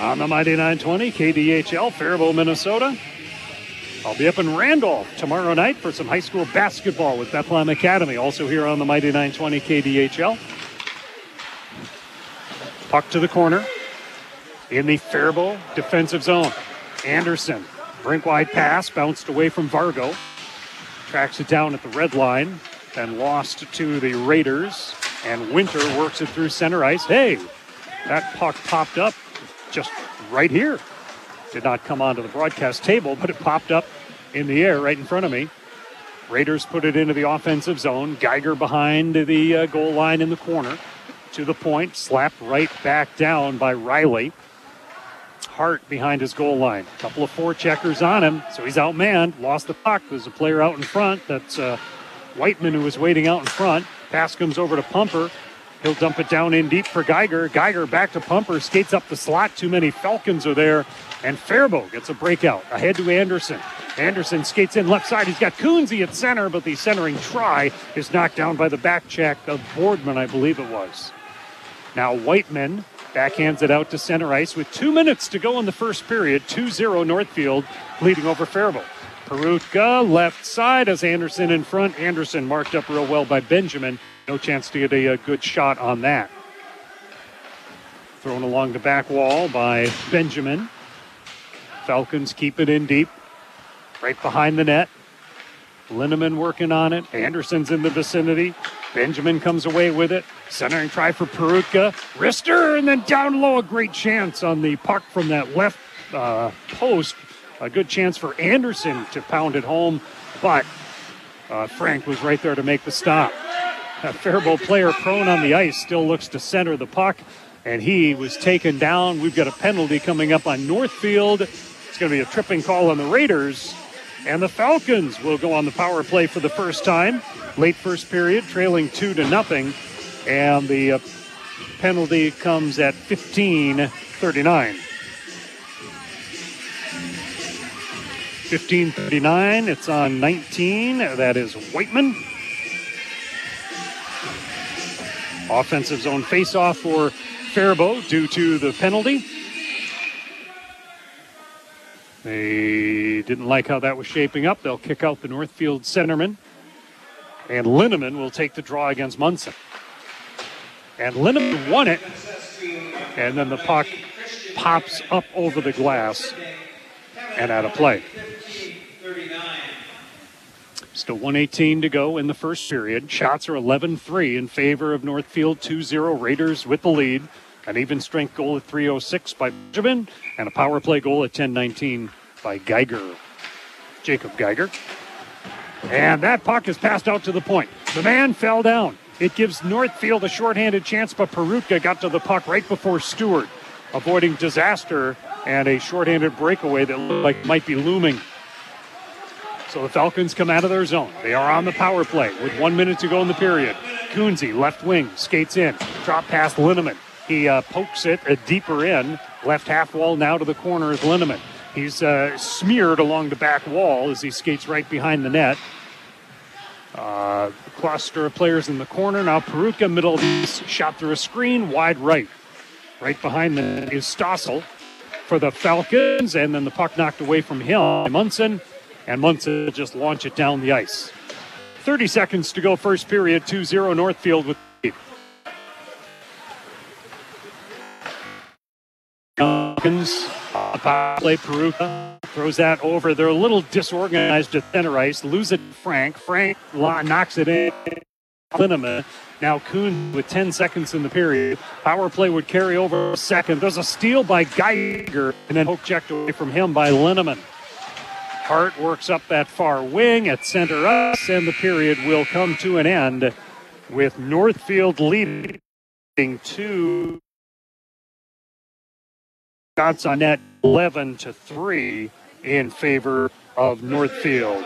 on the Mighty 920 KDHL, Faribault, Minnesota. I'll be up in Randolph tomorrow night for some high school basketball with Bethlehem Academy, also here on the Mighty 920 KDHL. Puck to the corner in the Faribault defensive zone. Anderson, brink wide pass, bounced away from Vargo. Tracks it down at the red line, then lost to the Raiders. And Winter works it through center ice. Hey, that puck popped up just right here. Did not come onto the broadcast table, but it popped up in the air right in front of me. Raiders put it into the offensive zone. Geiger behind the uh, goal line in the corner. To the point, slapped right back down by Riley. Hart behind his goal line. A couple of four checkers on him, so he's outmanned. Lost the puck. There's a player out in front. That's uh, Whiteman who was waiting out in front. Pass comes over to Pumper. He'll dump it down in deep for Geiger. Geiger back to Pumper, skates up the slot. Too many Falcons are there. And Faribault gets a breakout. Ahead to Anderson. Anderson skates in left side. He's got Coonsey at center, but the centering try is knocked down by the back check of Boardman, I believe it was. Now Whiteman backhands it out to center ice with two minutes to go in the first period. 2 0 Northfield leading over Faribault. Perutka left side as Anderson in front. Anderson marked up real well by Benjamin. No chance to get a, a good shot on that. Thrown along the back wall by Benjamin. Falcons keep it in deep, right behind the net. Linneman working on it. Anderson's in the vicinity. Benjamin comes away with it. Centering try for Perutka. Wrister, and then down low. A great chance on the puck from that left uh, post. A good chance for Anderson to pound it home, but uh, Frank was right there to make the stop. A Faribault player prone on the ice still looks to center the puck, and he was taken down. We've got a penalty coming up on Northfield. It's going to be a tripping call on the Raiders. And the Falcons will go on the power play for the first time. Late first period, trailing two to nothing. And the uh, penalty comes at 15 39. 15 39. It's on 19. That is Whiteman. Offensive zone faceoff for Faribault due to the penalty. They didn't like how that was shaping up. They'll kick out the Northfield centerman. And Linneman will take the draw against Munson. And Linneman won it. And then the puck pops up over the glass and out of play. Still 118 to go in the first period. Shots are 11 3 in favor of Northfield 2 0 Raiders with the lead. An even strength goal at 306 by Benjamin, and a power play goal at 1019 by Geiger. Jacob Geiger. And that puck is passed out to the point. The man fell down. It gives Northfield a shorthanded chance, but Perutka got to the puck right before Stewart, avoiding disaster and a shorthanded breakaway that looked like might be looming. So the Falcons come out of their zone. They are on the power play with one minute to go in the period. Coonsey, left wing, skates in. Drop past Linneman. He uh, pokes it a deeper in. Left half wall now to the corner is Linneman. He's uh, smeared along the back wall as he skates right behind the net. Uh, cluster of players in the corner. Now Perutka, middle shot through a screen, wide right. Right behind the is Stossel for the Falcons, and then the puck knocked away from him. Munson and Munson just launch it down the ice. 30 seconds to go, first period, 2 0 Northfield with lead. Power play, Perutka throws that over. They're a little disorganized at center ice. Lose it, Frank. Frank knocks it in. Linneman. Now Kuhn with 10 seconds in the period. Power play would carry over a second. There's a steal by Geiger, and then hook checked away from him by Linneman. Hart works up that far wing at center ice, and the period will come to an end with Northfield leading two shots on net 11 to 3 in favor of Northfield.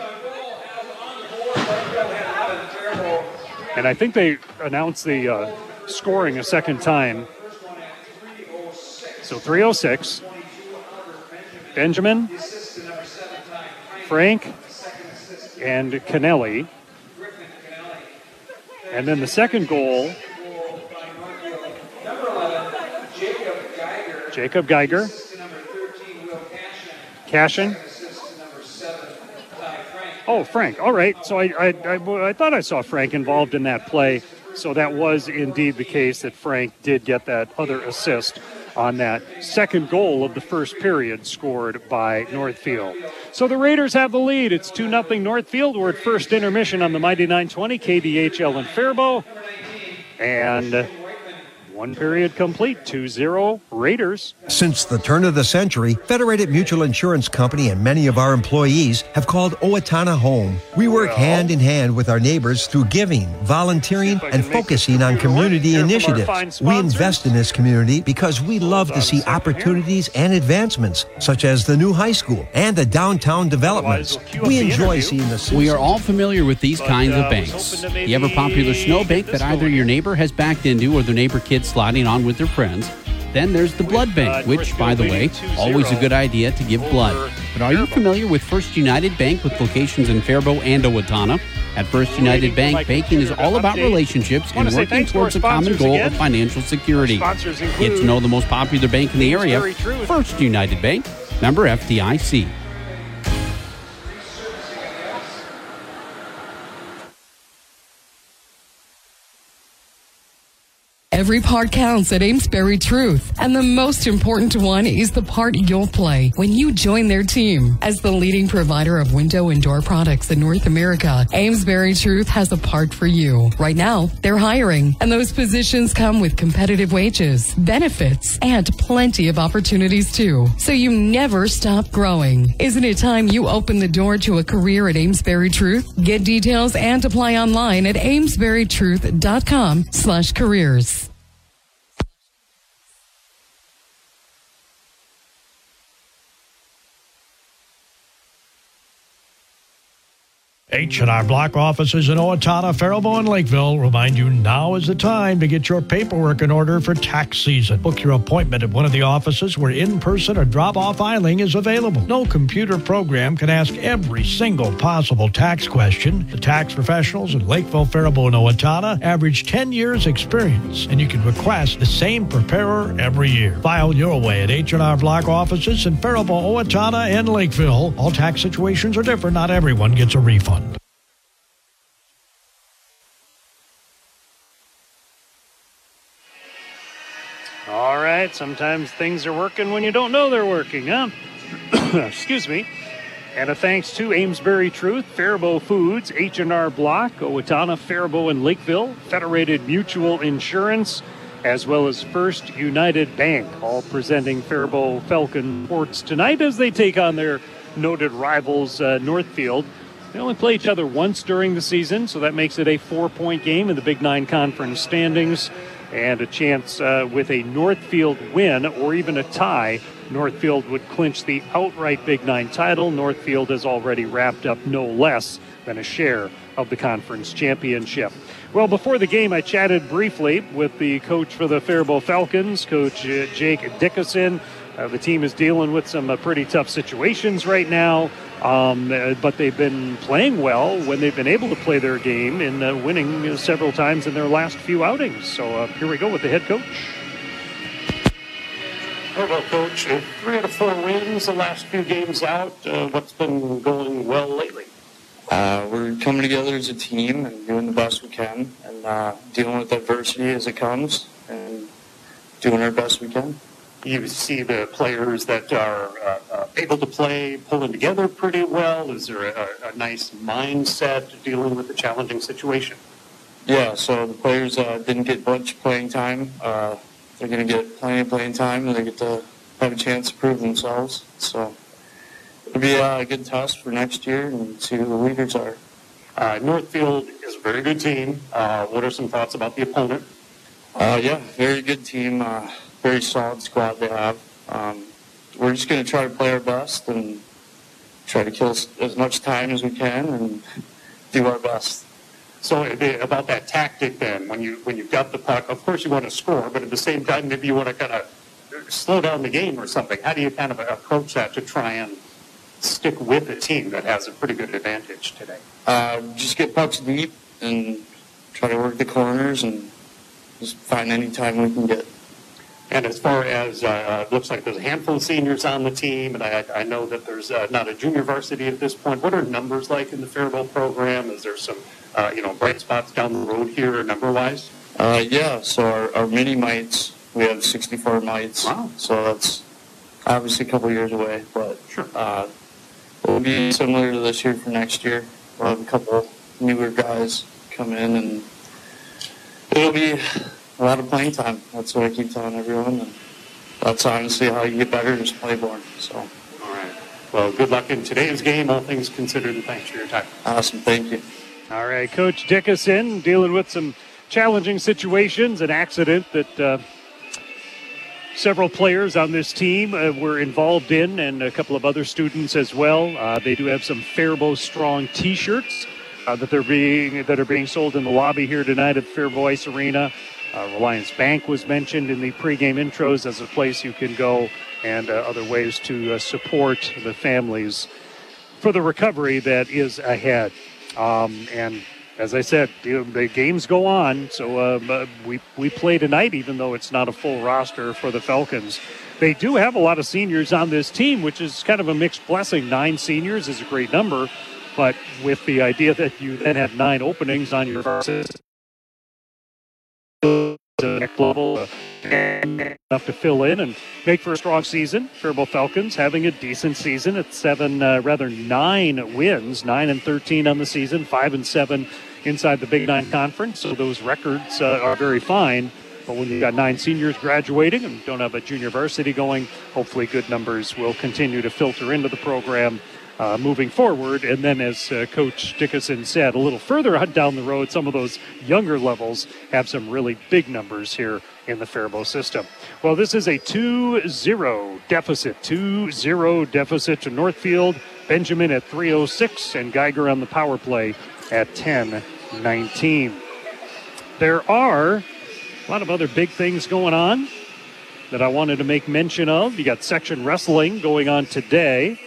And I think they announced the uh, scoring a second time. So 306. Benjamin, Frank, and Kennelly. And then the second goal, Jacob Geiger, Cashin. Oh, Frank. All right. So I, I, I, I thought I saw Frank involved in that play. So that was indeed the case that Frank did get that other assist on that second goal of the first period scored by Northfield. So the Raiders have the lead. It's 2 0 Northfield. We're at first intermission on the Mighty 920 KDHL in Faribault. And one period complete, 2 0 Raiders. Since the turn of the century, Federated Mutual Insurance Company and many of our employees have called Owatonna home. We work Well. hand in hand with our neighbors through giving, volunteering, and focusing on community Hear from our initiatives. We invest in this community because we love to see second here. opportunities and advancements, such as the new high school and the downtown developments. We'll We enjoy interview. seeing the We are all familiar with these But, kinds uh, of banks. The ever popular maybe snow bank that either your neighbor has backed into or their neighbor kid sliding on with their friends. Then there's the blood bank, which, by the way, always a good idea to give blood. But are you familiar with First United Bank with locations in Faribault and Owatonna? At First United Waiting for my Bank, banking is all about relationships and working thanks to our towards a common goal of financial security. Get to know the most popular bank in the area. First United Bank, member FDIC. Every part counts at Amesbury Truth. And the most important one is the part you'll play when you join their team. As the leading provider of window and door products in North America, Amesbury Truth has a part for you. Right now, they're hiring, and those positions come with competitive wages, benefits, and plenty of opportunities too. So you never stop growing. Isn't it time you open the door to a career at Amesbury Truth? Get details and apply online at amesburytruth.com slash careers. H&R Block offices in Owatonna, Faribault, and Lakeville remind you now is the time to get your paperwork in order for tax season. Book your appointment at one of the offices where in-person or drop-off filing is available. No computer program can ask every single possible tax question. The tax professionals in Lakeville, Faribault, and Owatonna average 10 years experience, and you can request the same preparer every year. File your way at H&R Block offices in Faribault, Owatonna, and Lakeville. All tax situations are different. Not everyone gets a refund. Right, sometimes things are working when you don't know they're working, huh? Excuse me. And a thanks to Amesbury Truth, Faribault Foods, H&R Block, Owatonna, Faribault, and Lakeville, Federated Mutual Insurance, as well as First United Bank, all presenting Faribault Falcon Sports tonight as they take on their noted rivals, uh, Northfield. They only play each other once during the season, so that makes it a four-point game in the Big Nine Conference standings and a chance uh, with a Northfield win or even a tie. Northfield would clinch the outright Big Nine title. Northfield has already wrapped up no less than a share of the conference championship. Well, before the game, I chatted briefly with the coach for the Faribault Falcons, Coach uh, Jake Dickinson. Uh, the team is dealing with some uh, pretty tough situations right now, um, uh, but they've been playing well when they've been able to play their game and uh, winning uh, several times in their last few outings. So uh, here we go with the head coach. Well, coach, uh, three out of four wins the last few games out. Uh, what's been going well lately? Uh, we're coming together as a team and doing the best we can and uh, dealing with adversity as it comes and doing our best we can. You see the players that are uh, uh, able to play pulling together pretty well. Is there a, a nice mindset dealing with the challenging situation? Yeah, so the players uh, didn't get much playing time. Uh, they're going to get plenty of playing time and they get to have a chance to prove themselves. So it'll be uh, a good test for next year and see who the leaders are. Uh, Northfield is a very good team. Uh, what are some thoughts about the opponent? Uh, yeah, very good team. Uh, very solid squad they have. Um, we're just going to try to play our best and try to kill as much time as we can and do our best. So about that tactic then, when you when you've got the puck, of course you want to score, but at the same time maybe you want to kind of slow down the game or something. How do you kind of approach that to try and stick with a team that has a pretty good advantage today? Uh, just get pucks deep and try to work the corners and just find any time we can get. And as far as uh, uh, it looks like there's a handful of seniors on the team, and I, I know that there's uh, not a junior varsity at this point. What are numbers like in the Faribault program? Is there some, uh, you know, bright spots down the road here, number-wise? Uh, yeah. So our, our mini mites, we have 64 mites. Wow. So that's obviously a couple years away, but sure. Uh, it'll be similar to this year for next year. We'll have a couple newer guys come in, and it'll be a lot of playing time. That's what I keep telling everyone. And that's honestly how you get better is play more. So. All right. Well, good luck in today's game, all things considered, and thanks for your time. Awesome. Thank you. All right. Coach Dickinson dealing with some challenging situations, an accident that uh, several players on this team uh, were involved in, and a couple of other students as well. Uh, they do have some Faribault Strong T-shirts uh, that they're being that are being sold in the lobby here tonight at Faribault Ice Arena. Uh, Reliance Bank was mentioned in the pregame intros as a place you can go, and uh, other ways to uh, support the families for the recovery that is ahead. Um, and as I said, the, the games go on, so uh, we we play tonight, even though it's not a full roster for the Falcons. They do have a lot of seniors on this team, which is kind of a mixed blessing. Nine seniors is a great number, but with the idea that you then have nine openings on your varsity next level enough to fill in and make for a strong season. Faribault Falcons having a decent season at seven, uh, rather nine wins, nine and thirteen on the season, five and seven inside the Big Nine Conference. So those records uh, are very fine. But when you've got nine seniors graduating and don't have a junior varsity going, hopefully good numbers will continue to filter into the program uh, moving forward. And then, as uh, Coach Dickinson said, a little further down the road, some of those younger levels have some really big numbers here in the Faribault system. Well, this is a 2 0 deficit, 2 0 deficit to Northfield. Benjamin at 306 and Geiger on the power play at 10 19. There are a lot of other big things going on that I wanted to make mention of. You got section wrestling going on today.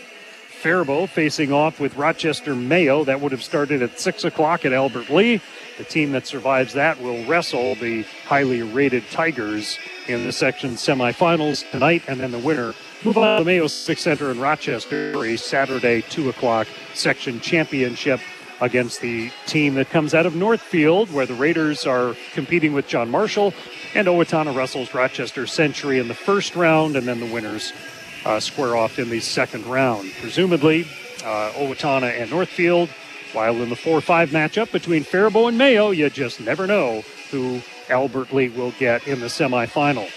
Faribault facing off with Rochester Mayo. That would have started at 6 o'clock at Albert Lea. The team that survives that will wrestle the highly rated Tigers in the section semifinals tonight, and then the winner move on to the Mayo Civic Center in Rochester for a Saturday 2 o'clock section championship against the team that comes out of Northfield, where the Raiders are competing with John Marshall, and Owatonna wrestles Rochester Century in the first round, and then the winners uh, square off in the second round. Presumably, uh, Owatonna and Northfield, while in the 4 5 matchup between Faribault and Mayo, you just never know who Albert Lea will get in the semifinal.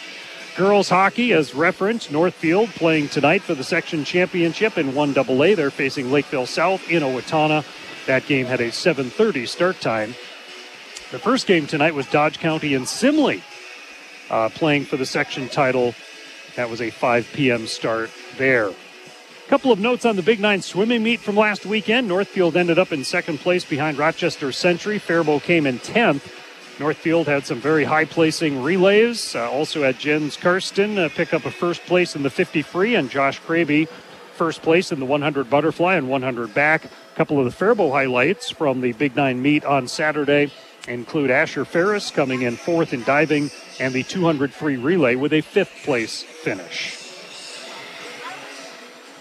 Girls hockey, as referenced, Northfield playing tonight for the section championship in 1AA. They're facing Lakeville South in Owatonna. That game had a 7:30 start time. The first game tonight was Dodge County and Simley uh, playing for the section title that was a 5 p.m. start there. A couple of notes on the Big Nine swimming meet from last weekend. Northfield ended up in second place behind Rochester Century. Faribault came in 10th. Northfield had some very high placing relays. Uh, also had Jens Karsten uh, pick up a first place in the 50 free, and Josh Kraby first place in the 100 butterfly and 100 back. A couple of the Faribault highlights from the Big Nine meet on Saturday include Asher Ferris coming in fourth in diving and the 200 free relay with a fifth place finish.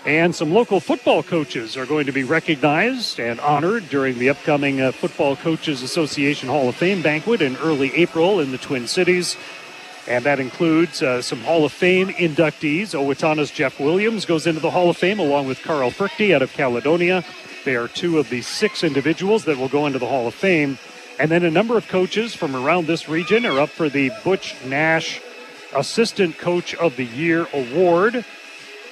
And some local football coaches are going to be recognized and honored during the upcoming uh, Football Coaches Association Hall of Fame banquet in early April in the Twin Cities. And that includes uh, some Hall of Fame inductees. Owatonna's Jeff Williams goes into the Hall of Fame along with Carl Fruechte out of Caledonia. They are two of the six individuals that will go into the Hall of Fame. And then a number of coaches from around this region are up for the Butch Nash Assistant Coach of the Year Award.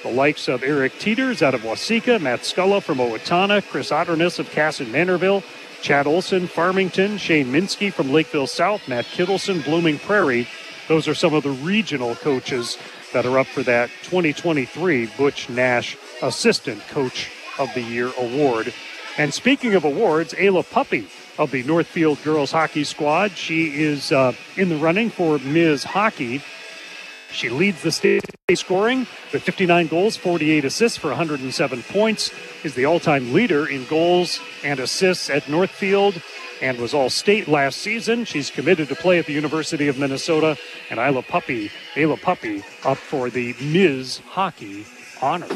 The likes of Eric Teeters out of Waseca, Matt Sculla from Owatonna, Chris Otterness of Kasson-Mantorville, Chad Olson, Farmington, Shane Minsky from Lakeville South, Matt Kittleson, Blooming Prairie. Those are some of the regional coaches that are up for that 2023 Butch Nash Assistant Coach of the Year award. And speaking of awards, Ayla Puppe of the Northfield girls hockey squad, she is uh, in the running for Ms. Hockey. She leads the state scoring with 59 goals, 48 assists for 107 points, is the all-time leader in goals and assists at Northfield and was all state last season. She's committed to play at the University of Minnesota and Isla Puppe, Ayla Puppe up for the Ms. Hockey honor.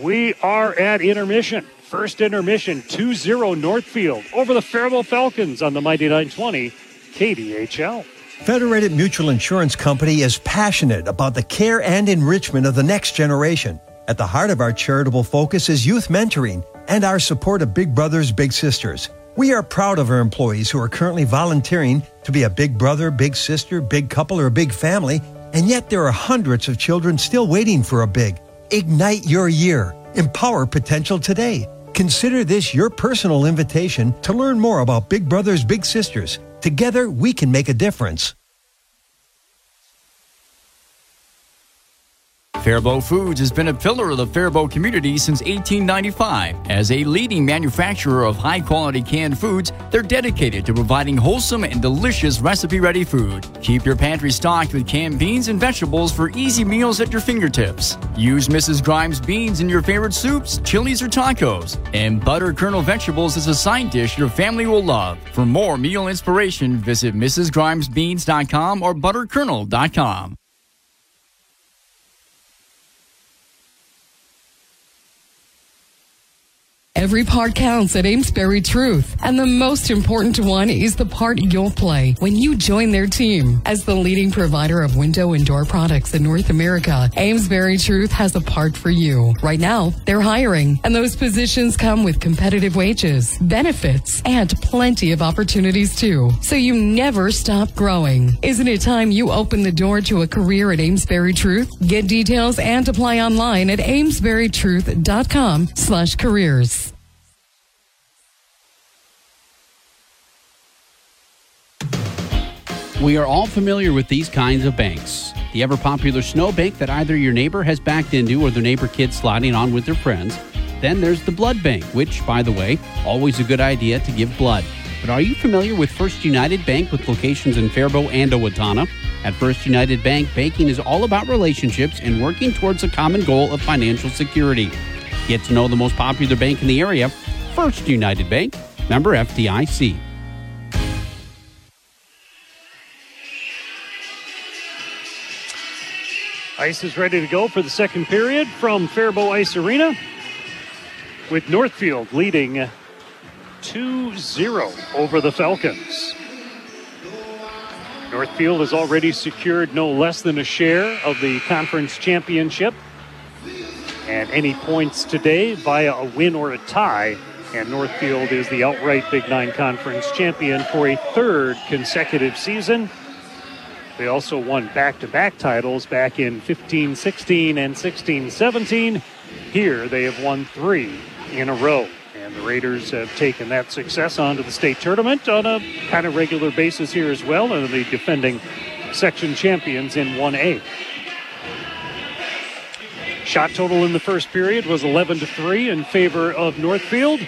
We are at intermission. First intermission 2-0 Northfield over the Faribault Falcons on the Mighty 920 KDHL. Federated Mutual Insurance Company is passionate about the care and enrichment of the next generation. At the heart of our charitable focus is youth mentoring and our support of Big Brothers Big Sisters. We are proud of our employees who are currently volunteering to be a big brother, big sister, big couple, or big family, and yet there are hundreds of children still waiting for a big. Ignite your year. Empower potential today. Consider this your personal invitation to learn more about Big Brothers Big Sisters. Together, we can make a difference. Faribault Foods has been a pillar of the Faribault community since 1895. As a leading manufacturer of high quality canned foods, they're dedicated to providing wholesome and delicious recipe ready food. Keep your pantry stocked with canned beans and vegetables for easy meals at your fingertips. Use Mrs. Grimes beans in your favorite soups, chilies, or tacos. And butter kernel vegetables is a side dish your family will love. For more meal inspiration, visit MrsGrimesBeans.com or ButterKernel.com. Every part counts at Amesbury Truth. And the most important one is the part you'll play when you join their team. As the leading provider of window and door products in North America, Amesbury Truth has a part for you. Right now, they're hiring, and those positions come with competitive wages, benefits, and plenty of opportunities too. So you never stop growing. Isn't it time you open the door to a career at Amesbury Truth? Get details and apply online at amesburytruth.com slash careers. We are all familiar with these kinds of banks. The ever popular snow bank that either your neighbor has backed into or their neighbor kids sliding on with their friends. Then there's the blood bank, which, by the way, always a good idea to give blood. But are you familiar with First United Bank with locations in Faribault and Owatonna? At First United Bank, banking is all about relationships and working towards a common goal of financial security. Get to know the most popular bank in the area, First United Bank, member FDIC. Ice is ready to go for the second period from Faribault Ice Arena with Northfield leading 2 0 over the Falcons. Northfield has already secured no less than a share of the conference championship. And any points today via a win or a tie. And Northfield is the outright Big Nine Conference champion for a third consecutive season. They also won back to back titles back in 15 16 and 16 17. Here they have won three in a row. And the Raiders have taken that success onto the state tournament on a kind of regular basis here as well, and the defending section champions in 1A. Shot total in the first period was 11 to 3 in favor of Northfield.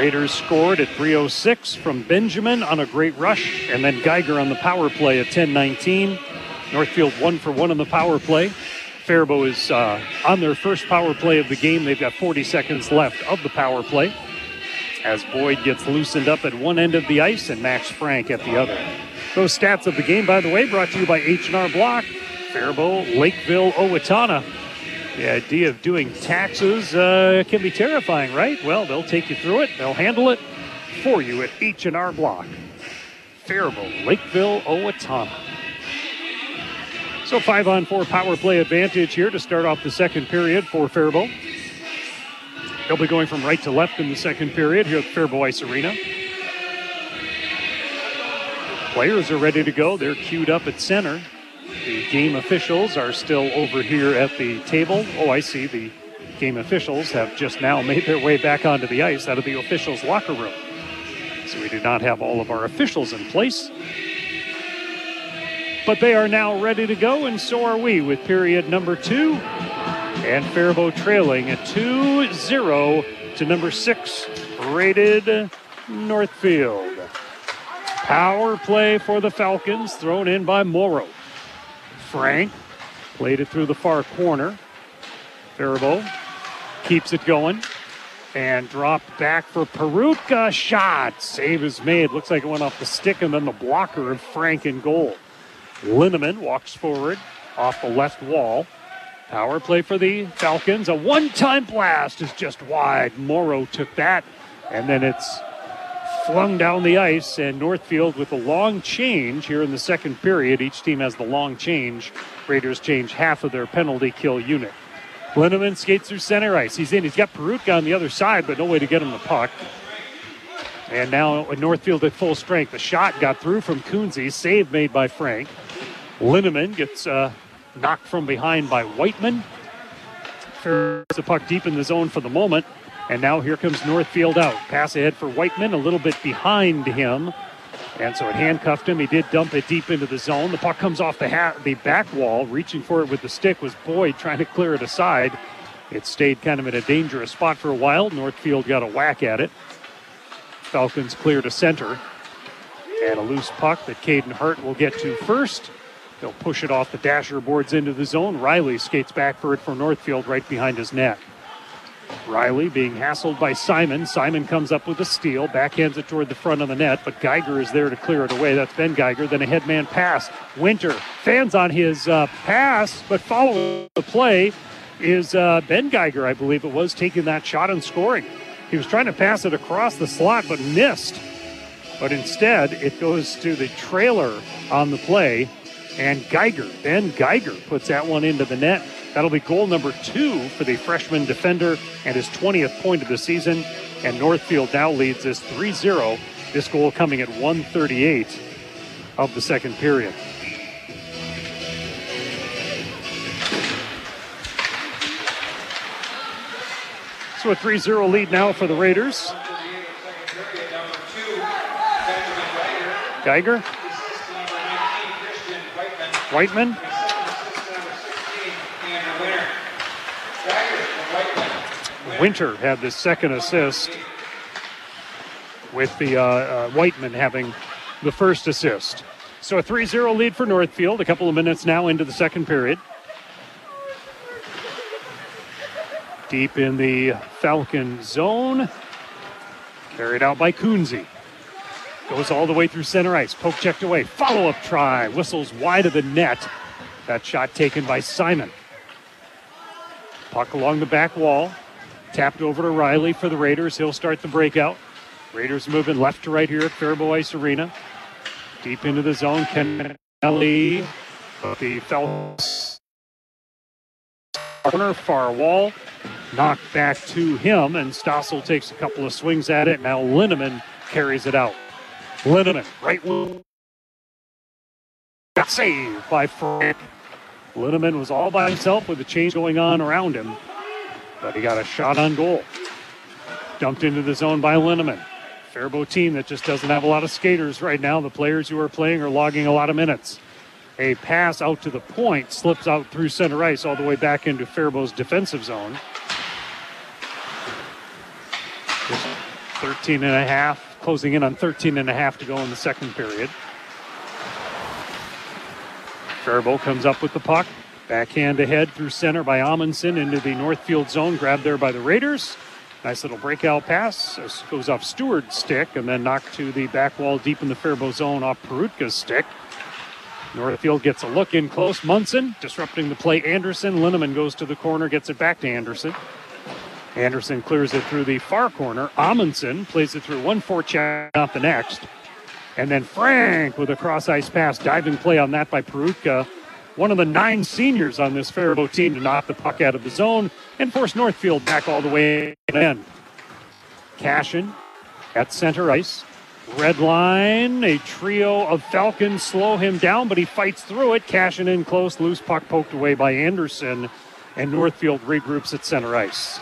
Raiders scored at 306 from Benjamin on a great rush, and then Geiger on the power play at 1019. Northfield one for one on the power play. Faribault is uh, on their first power play of the game. They've got 40 seconds left of the power play. As Boyd gets loosened up at one end of the ice and Max Frank at the other. Those stats of the game, by the way, brought to you by H&R Block, Faribault, Lakeville, Owatonna. The idea of doing taxes uh, can be terrifying, right? Well, they'll take you through it. They'll handle it for you at H&R Block. Faribault, Lakeville, Owatonna. So five on four power play advantage here to start off the second period for Faribault. They'll be going from right to left in the second period here at Faribault Ice Arena. Players are ready to go. They're queued up at center. The game officials are still over here at the table. Oh, I see. The game officials have just now made their way back onto the ice out of the officials' locker room. So we do not have all of our officials in place. But they are now ready to go, and so are we with period number two. And Faribault trailing at 2 0 to number six rated Northfield. Power play for the Falcons, thrown in by Morrow. Frank played it through the far corner. Faribault keeps it going and dropped back for Perutka. Shot. Save is made. Looks like it went off the stick and then the blocker of Frank in goal. Linneman walks forward off the left wall. Power play for the Falcons. A one time blast is just wide. Morrow took that, and then it's flung down the ice. And Northfield with a long change here in the second period. Each team has the long change. Raiders change half of their penalty kill unit. Linneman skates through center ice. He's in. He's got Perutka on the other side, but no way to get him the puck. And now Northfield at full strength. The shot got through from Kunze. Save made by Frank. Linneman gets uh, knocked from behind by Whiteman. Fair the puck deep in the zone for the moment. And now here comes Northfield out. Pass ahead for Whiteman, a little bit behind him. And so it handcuffed him. He did dump it deep into the zone. The puck comes off the, the back wall. Reaching for it with the stick was Boyd trying to clear it aside. It stayed kind of in a dangerous spot for a while. Northfield got a whack at it. Falcons clear to center. And a loose puck that Caden Hart will get to first. They'll push it off the dasher boards into the zone. Riley skates back for it for Northfield right behind his net. Riley being hassled by Simon. Simon comes up with a steal, backhands it toward the front of the net, but Geiger is there to clear it away. That's Ben Geiger. Then a headman pass. Winter fans on his uh, pass, but following the play is uh, Ben Geiger, I believe it was, taking that shot and scoring. He was trying to pass it across the slot, but missed. But instead, it goes to the trailer on the play and Geiger, Ben Geiger, puts that one into the net. That'll be goal number two for the freshman defender and his 20th point of the season. And Northfield now leads this 3 0. This goal coming at 138 of the second period. So a 3 0 lead now for the Raiders. Geiger Whiteman. Winter had the second assist, with the uh, uh, Whiteman having the first assist. So a 3 0 lead for Northfield, a couple of minutes now into the second period. Deep in the Falcon zone, carried out by Kunze. Goes all the way through center ice. Poke checked away. Follow up try. Whistles wide of the net. That shot taken by Simon. Puck along the back wall. Tapped over to Riley for the Raiders. He'll start the breakout. Raiders moving left to right here at Faribault Ice Arena. Deep into the zone. Kennelly. The Falcons corner, far wall. Knocked back to him, and Stossel takes a couple of swings at it. Now Linneman carries it out. Linneman, right wing. Got saved by Frank. Linneman was all by himself with the change going on around him, but he got a shot on goal. Dumped into the zone by Linneman. Faribault team that just doesn't have a lot of skaters right now. The players who are playing are logging a lot of minutes. A pass out to the point slips out through center ice all the way back into Faribault's defensive zone. Just 13 and a half closing in on 13 and a half to go in the second period. Faribault comes up with the puck. Backhand ahead through center by Amundsen into the Northfield zone, grabbed there by the Raiders. Nice little breakout pass. Goes off Stewart's stick and then knocked to the back wall deep in the Faribault zone off Perutka's stick. Northfield gets a look in close. Munson disrupting the play. Anderson. Linneman goes to the corner, gets it back to Anderson. Anderson clears it through the far corner. Amundsen plays it through one four forecheck, not the next. And then Frank with a cross ice pass, diving play on that by Perutka. One of the nine seniors on this Faribault team to knock the puck out of the zone and force Northfield back all the way in. Cashin at center ice. Red line, a trio of Falcons slow him down, but he fights through it. Cashin in close, loose puck poked away by Anderson and Northfield regroups at center ice.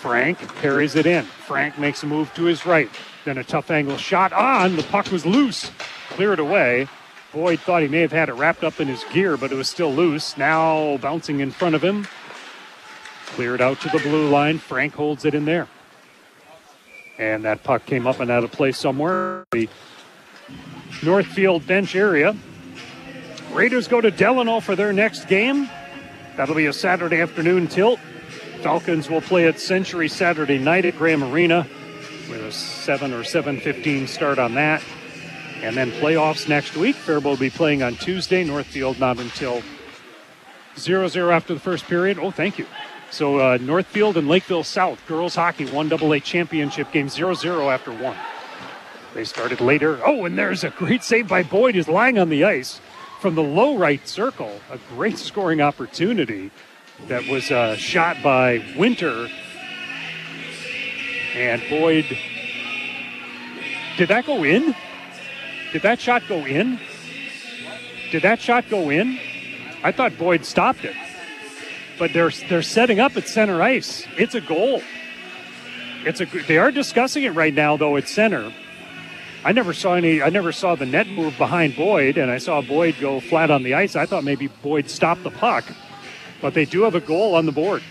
Frank carries it in. Frank makes a move to his right. Then a tough angle shot on. The puck was loose. Cleared away. Boyd thought he may have had it wrapped up in his gear, but it was still loose. Now bouncing in front of him. Cleared out to the blue line. Frank holds it in there. And that puck came up and out of play somewhere. The Northfield bench area. Raiders go to Delano for their next game. That'll be a Saturday afternoon tilt. Falcons will play at Century Saturday night at Graham Arena with a 7 or 7.15 start on that. And then playoffs next week. Faribault will be playing on Tuesday. Northfield not until 0-0 after the first period. Oh, thank you. So uh, Northfield and Lakeville South girls hockey one AA championship game 0-0 after one. They started later. Oh, and there's a great save by Boyd. He's lying on the ice from the low right circle. A great scoring opportunity that was uh, shot by Winter. And Boyd, did that go in? Did that shot go in? Did that shot go in? I thought Boyd stopped it. But they're they're setting up at center ice. It's a goal. It's a they are discussing it right now though at center. I never saw any I never saw the net move behind Boyd and I saw Boyd go flat on the ice. I thought maybe Boyd stopped the puck. But they do have a goal on the board.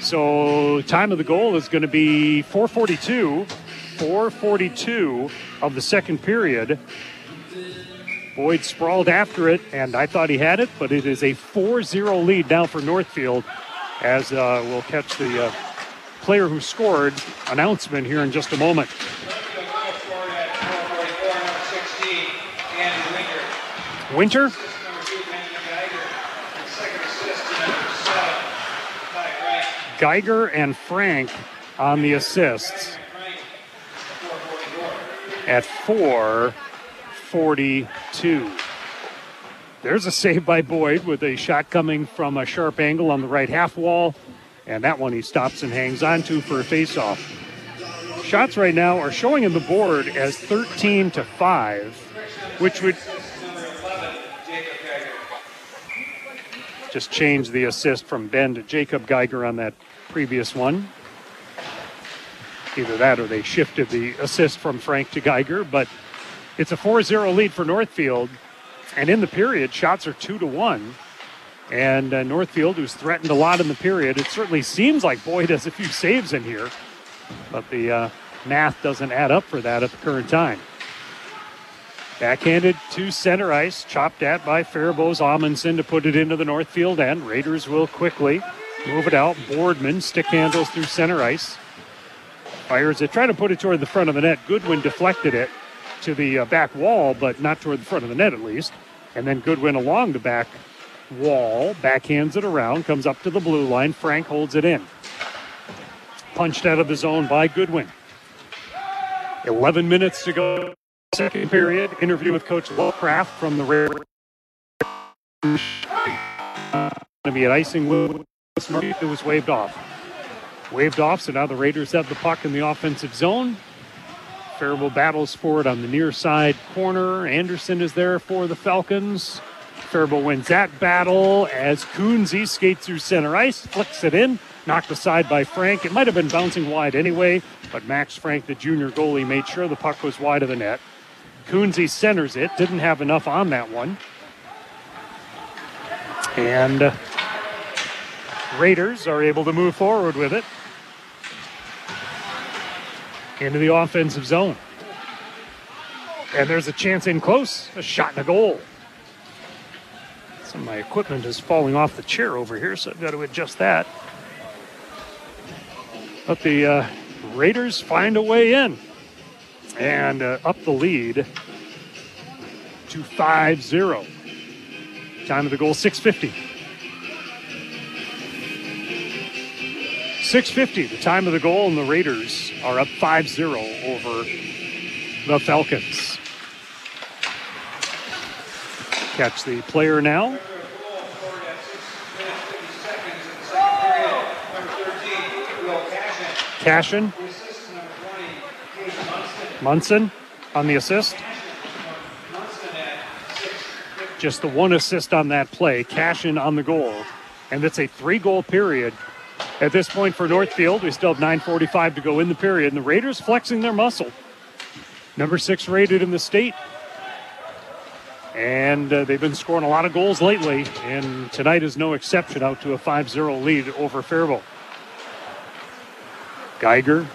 So time of the goal is going to be 442. 442 of the second period. Boyd sprawled after it, and I thought he had it, but it is a 4 0 lead now for Northfield as uh, we'll catch the uh, player who scored announcement here in just a moment. Winter? Geiger and Frank on the assists at 442. There's a save by Boyd with a shot coming from a sharp angle on the right half wall. And that one he stops and hangs on to for a faceoff. Shots right now are showing in the board as 13 to 5, which would just change the assist from Ben to Jacob Geiger on that previous one. Either that or they shifted the assist from Frank to Geiger, but it's a 4 0 lead for Northfield. And in the period, shots are 2 to 1. And uh, Northfield, who's threatened a lot in the period, it certainly seems like Boyd has a few saves in here, but the uh, math doesn't add up for that at the current time. Backhanded to center ice, chopped at by Faribault's Amundsen to put it into the Northfield end. Raiders will quickly move it out. Boardman stick handles through center ice. Fires it, trying to put it toward the front of the net. Goodwin deflected it to the uh, back wall, but not toward the front of the net at least. And then Goodwin along the back wall, backhands it around, comes up to the blue line. Frank holds it in. Punched out of the zone by Goodwin. 11 minutes to go. Second period. Interview with Coach Luckraft from the Raiders. Going to be an icing that was waved off. Waved off, so now the Raiders have the puck in the offensive zone. Faribault battles for it on the near side corner. Anderson is there for the Falcons. Faribault wins that battle as Kunze skates through center ice, flicks it in, knocked aside by Frank. It might have been bouncing wide anyway, but Max Frank, the junior goalie, made sure the puck was wide of the net. Kunze centers it, didn't have enough on that one. And uh, Raiders are able to move forward with it into the offensive zone. And there's a chance in close, a shot and a goal. Some of my equipment is falling off the chair over here, so I've got to adjust that. But the uh, Raiders find a way in and uh, up the lead to 5 0. Time of the goal 650. 650, the time of the goal, and the Raiders are up 5 0 over the Falcons. Catch the player now. Cashin. Munson on the assist. Just the one assist on that play. Cashin on the goal. And it's a three goal period at this point for Northfield. We still have 9.45 to go in the period. And the Raiders flexing their muscle. Number six rated in the state. And uh, they've been scoring a lot of goals lately. And tonight is no exception out to a 5 0 lead over Faribault. Geiger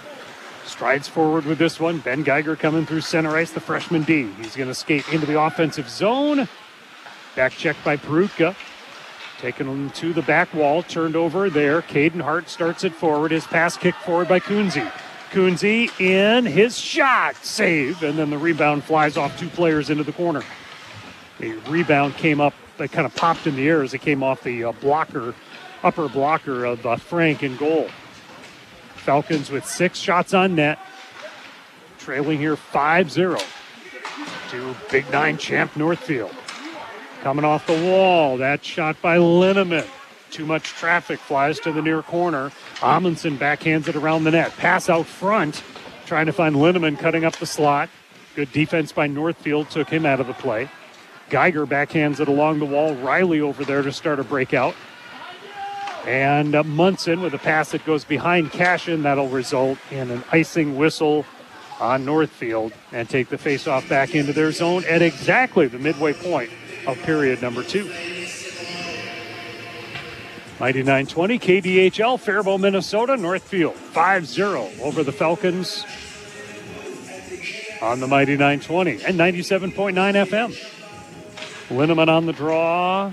strides forward with this one. Ben Geiger coming through center ice, the freshman D. He's going to skate into the offensive zone. Back checked by Perutka. Taking him to the back wall, turned over there. Caden Hart starts it forward. His pass kicked forward by Kunze. Kunze in his shot, save, and then the rebound flies off two players into the corner. The rebound came up, it kind of popped in the air as it came off the uh, blocker, upper blocker of uh, Frank in goal. Falcons with six shots on net, trailing here 5 0 to Big Nine champ Northfield. Coming off the wall, that shot by Linneman. Too much traffic flies to the near corner. Amundsen backhands it around the net. Pass out front, trying to find Linneman cutting up the slot. Good defense by Northfield took him out of the play. Geiger backhands it along the wall. Riley over there to start a breakout. And uh, Munson with a pass that goes behind Cashin. That'll result in an icing whistle on Northfield and take the faceoff back into their zone at exactly the midway point of period number two. Mighty 920, KDHL, Faribault, Minnesota, Northfield, 5 0 over the Falcons on the Mighty 920 and 97.9 FM. Linneman on the draw.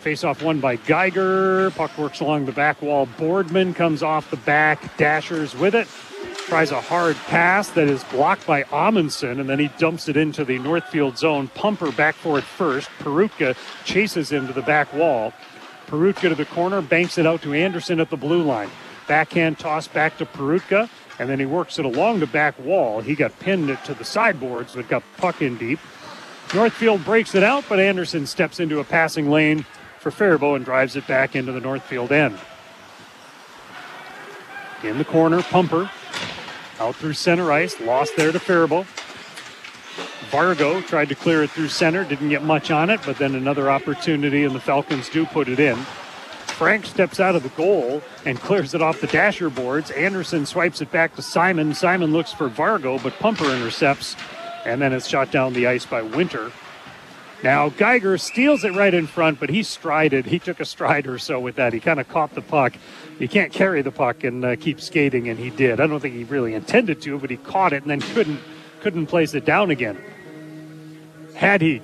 Face off one by Geiger. Puck works along the back wall. Boardman comes off the back, dashers with it. Tries a hard pass that is blocked by Amundsen, and then he dumps it into the Northfield zone. Pumper back for it first. Perutka chases into the back wall. Perutka to the corner, banks it out to Anderson at the blue line. Backhand toss back to Perutka, and then he works it along the back wall. He got pinned it to the sideboards, but got puck in deep. Northfield breaks it out, but Anderson steps into a passing lane for Faribault and drives it back into the Northfield end. In the corner, Pumper out through center ice, lost there to Faribault. Vargo tried to clear it through center, didn't get much on it, but then another opportunity, and the Falcons do put it in. Frank steps out of the goal and clears it off the dasher boards. Anderson swipes it back to Simon. Simon looks for Vargo, but Pumper intercepts, and then it's shot down the ice by Winter. Now Geiger steals it right in front, but he strided. He took a stride or so with that. He kind of caught the puck. He can't carry the puck and uh, keep skating, and he did. I don't think he really intended to, but he caught it and then couldn't couldn't place it down again. Had he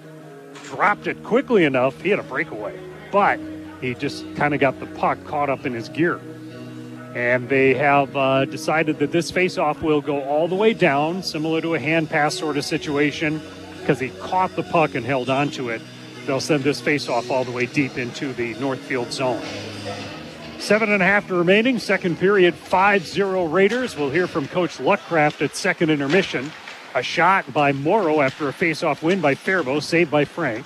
dropped it quickly enough, he had a breakaway. But he just kind of got the puck caught up in his gear. And they have uh, decided that this faceoff will go all the way down, similar to a hand pass sort of situation, because he caught the puck and held onto it. They'll send this faceoff all the way deep into the Northfield zone. Seven and a half to remaining, second period, 5 0 Raiders. We'll hear from Coach Luckraft at second intermission. A shot by Morrow after a face-off win by Faribault, saved by Frank.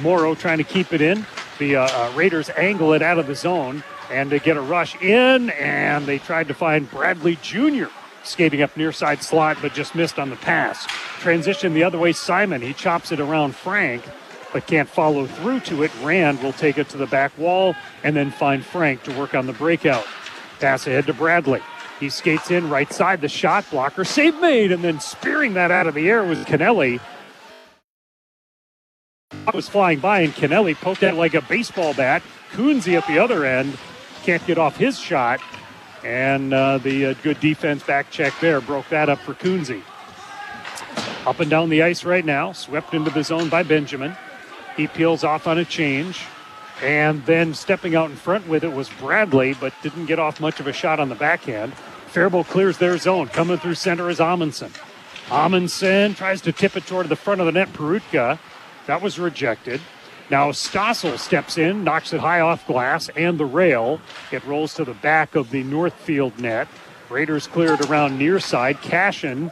Morrow trying to keep it in. The uh, uh, Raiders angle it out of the zone and to get a rush in, and they tried to find Bradley Jr. skating up near side slot, but just missed on the pass. Transition the other way, Simon. He chops it around Frank, but can't follow through to it. Rand will take it to the back wall and then find Frank to work on the breakout. Pass ahead to Bradley. He skates in right side, the shot blocker, save made, and then spearing that out of the air was Canelli. Kennelly. Was flying by, and Kennelly poked it like a baseball bat. Kunze at the other end can't get off his shot, and uh, the uh, good defense back check there broke that up for Kunze. Up and down the ice right now, swept into the zone by Benjamin. He peels off on a change. And then stepping out in front with it was Bradley, but didn't get off much of a shot on the backhand. Faribault clears their zone. Coming through center is Amundsen. Amundsen tries to tip it toward the front of the net. Perutka. That was rejected. Now Stossel steps in, knocks it high off glass and the rail. It rolls to the back of the Northfield net. Raiders clear it around near side. Cashin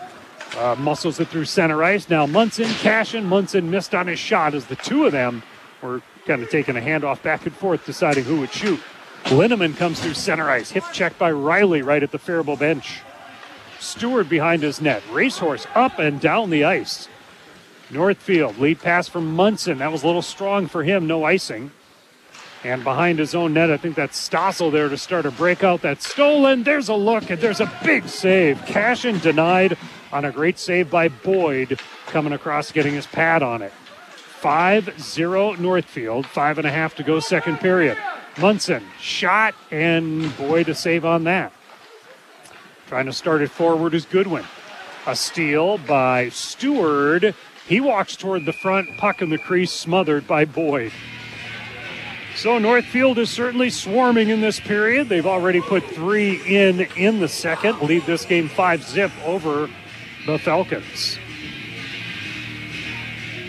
uh, muscles it through center ice. Now Munson, Cashin, Munson missed on his shot as the two of them were kind of taking a handoff back and forth, deciding who would shoot. Linneman comes through center ice. Hip check by Riley right at the Faribault bench. Stewart behind his net. Racehorse up and down the ice. Northfield, lead pass from Munson. That was a little strong for him, no icing. And behind his own net, I think that's Stossel there to start a breakout. That's stolen. There's a look, and there's a big save. Cashin denied on a great save by Boyd, coming across, getting his pad on it. 5 0 Northfield, five and a half to go, second period. Munson, shot, and Boyd a save on that. Trying to start it forward is Goodwin. A steal by Stewart. He walks toward the front, puck in the crease, smothered by Boyd. So Northfield is certainly swarming in this period. They've already put three in in the second, lead this game five zip over the Falcons.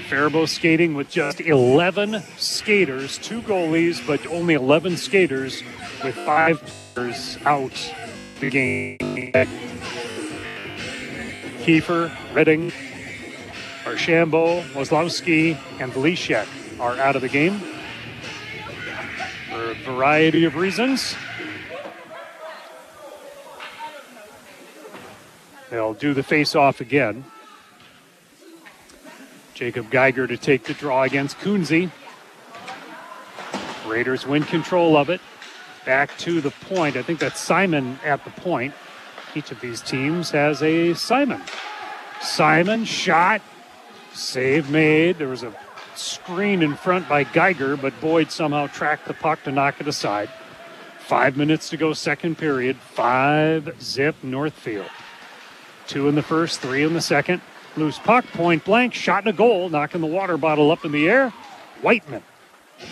Faribault skating with just 11 skaters, two goalies, but only 11 skaters with five players out the game. Kiefer, Redding, Archambault, Wozlowski, and Velishek are out of the game for a variety of reasons. They'll do the face off again. Jacob Geiger to take the draw against Kunze. Raiders win control of it. Back to the point. I think that's Simon at the point. Each of these teams has a Simon. Simon shot, save made. There was a screen in front by Geiger, but Boyd somehow tracked the puck to knock it aside. Five minutes to go, second period. Five zip Northfield. Two in the first, three in the second. Loose puck, point blank, shot and a goal, knocking the water bottle up in the air. Whiteman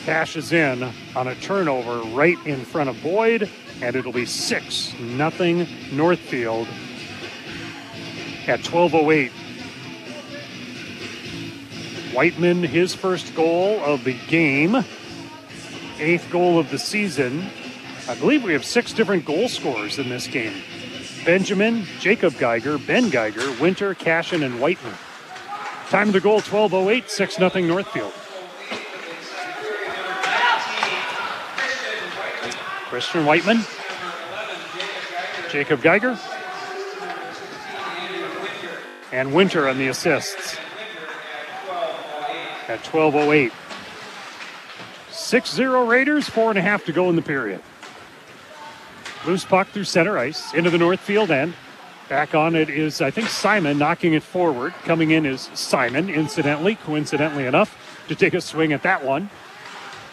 cashes in on a turnover right in front of Boyd, and it'll be 6 nothing Northfield at 12:08. Whiteman, his first goal of the game, eighth goal of the season. I believe we have six different goal scorers in this game. Benjamin, Jacob Geiger, Ben Geiger, Winter, Cashin, and Whiteman. Time of the goal 12.08, 6 0 Northfield. Christian Whiteman, Jacob Geiger, and Winter on the assists at 12.08. 6 0 Raiders, four and a half to go in the period. Loose puck through center ice into the north field end. Back on it is, I think, Simon knocking it forward. Coming in is Simon, incidentally, coincidentally enough, to take a swing at that one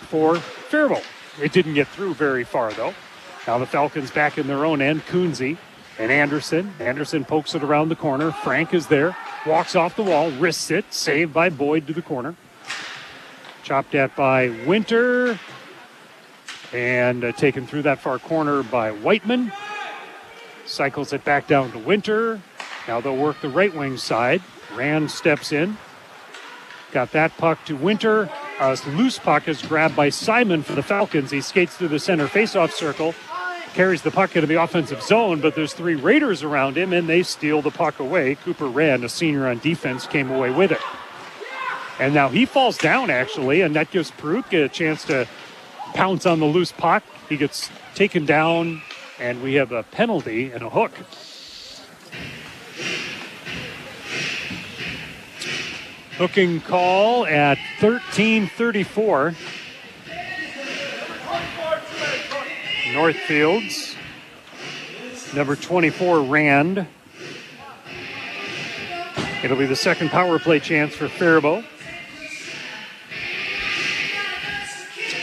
for Faribault. It didn't get through very far, though. Now the Falcons back in their own end. Kunze and Anderson. Anderson pokes it around the corner. Frank is there. Walks off the wall, wrists it. Saved by Boyd to the corner. Chopped at by Winter. And uh, taken through that far corner by Whiteman. Cycles it back down to Winter. Now they'll work the right wing side. Rand steps in. Got that puck to Winter. A loose puck is grabbed by Simon for the Falcons. He skates through the center faceoff circle, carries the puck into the offensive zone, but there's three Raiders around him, and they steal the puck away. Cooper Rand, a senior on defense, came away with it. And now he falls down, actually, and that gives Perutka a chance to pounce on the loose puck. He gets taken down, and we have a penalty and a hook. Hooking call at 1334. Northfields. Number 24, Rand. It'll be the second power play chance for Faribault.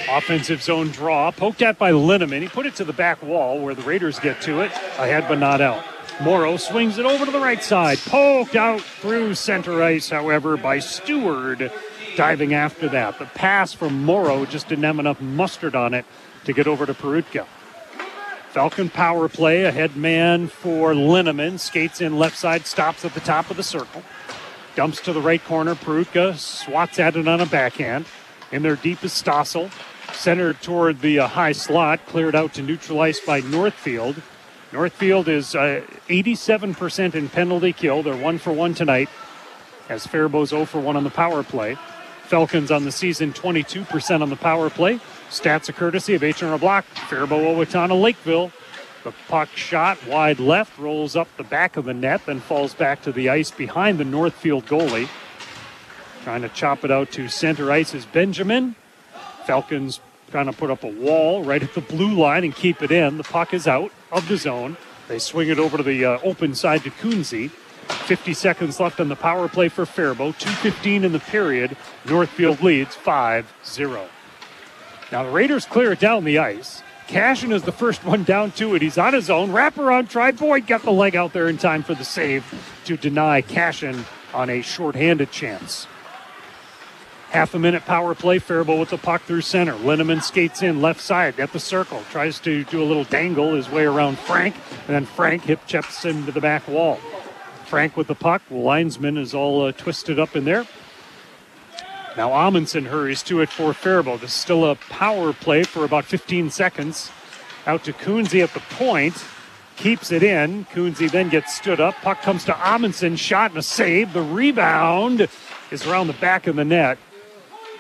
Offensive zone draw, poked at by Linneman. He put it to the back wall where the Raiders get to it. Ahead but not out. Morrow swings it over to the right side. Poked out through center ice, however, by Stewart diving after that. The pass from Morrow just didn't have enough mustard on it to get over to Perutka. Falcon power play, a head man for Linneman. Skates in left side, stops at the top of the circle. Dumps to the right corner. Perutka swats at it on a backhand. In their deep is Stossel. Centered toward the uh, high slot, cleared out to neutral ice by Northfield. Northfield is uh, 87% in penalty kill. They're one for one tonight, as Faribault's 0 for 1 on the power play. Falcons on the season 22% on the power play. Stats a courtesy of H&R Block, Faribault, Owatonna, Lakeville. The puck shot wide left, rolls up the back of the net, then falls back to the ice behind the Northfield goalie. Trying to chop it out to center ice is Benjamin. Falcons trying to put up a wall right at the blue line and keep it in. The puck is out of the zone. They swing it over to the uh, open side to Kunze. 50 seconds left on the power play for Faribault. 2.15 in the period. Northfield leads 5 0. Now the Raiders clear it down the ice. Cashin is the first one down to it. He's on his own. Wraparound try. Boyd got the leg out there in time for the save to deny Cashin on a shorthanded chance. Half a minute power play. Faribault with the puck through center. Linneman skates in left side at the circle. Tries to do a little dangle his way around Frank. And then Frank hip chips him to the back wall. Frank with the puck. Linesman is all uh, twisted up in there. Now Amundsen hurries to it for Faribault. This is still a power play for about 15 seconds. Out to Kunze at the point. Keeps it in. Kunze then gets stood up. Puck comes to Amundsen. Shot and a save. The rebound is around the back of the net.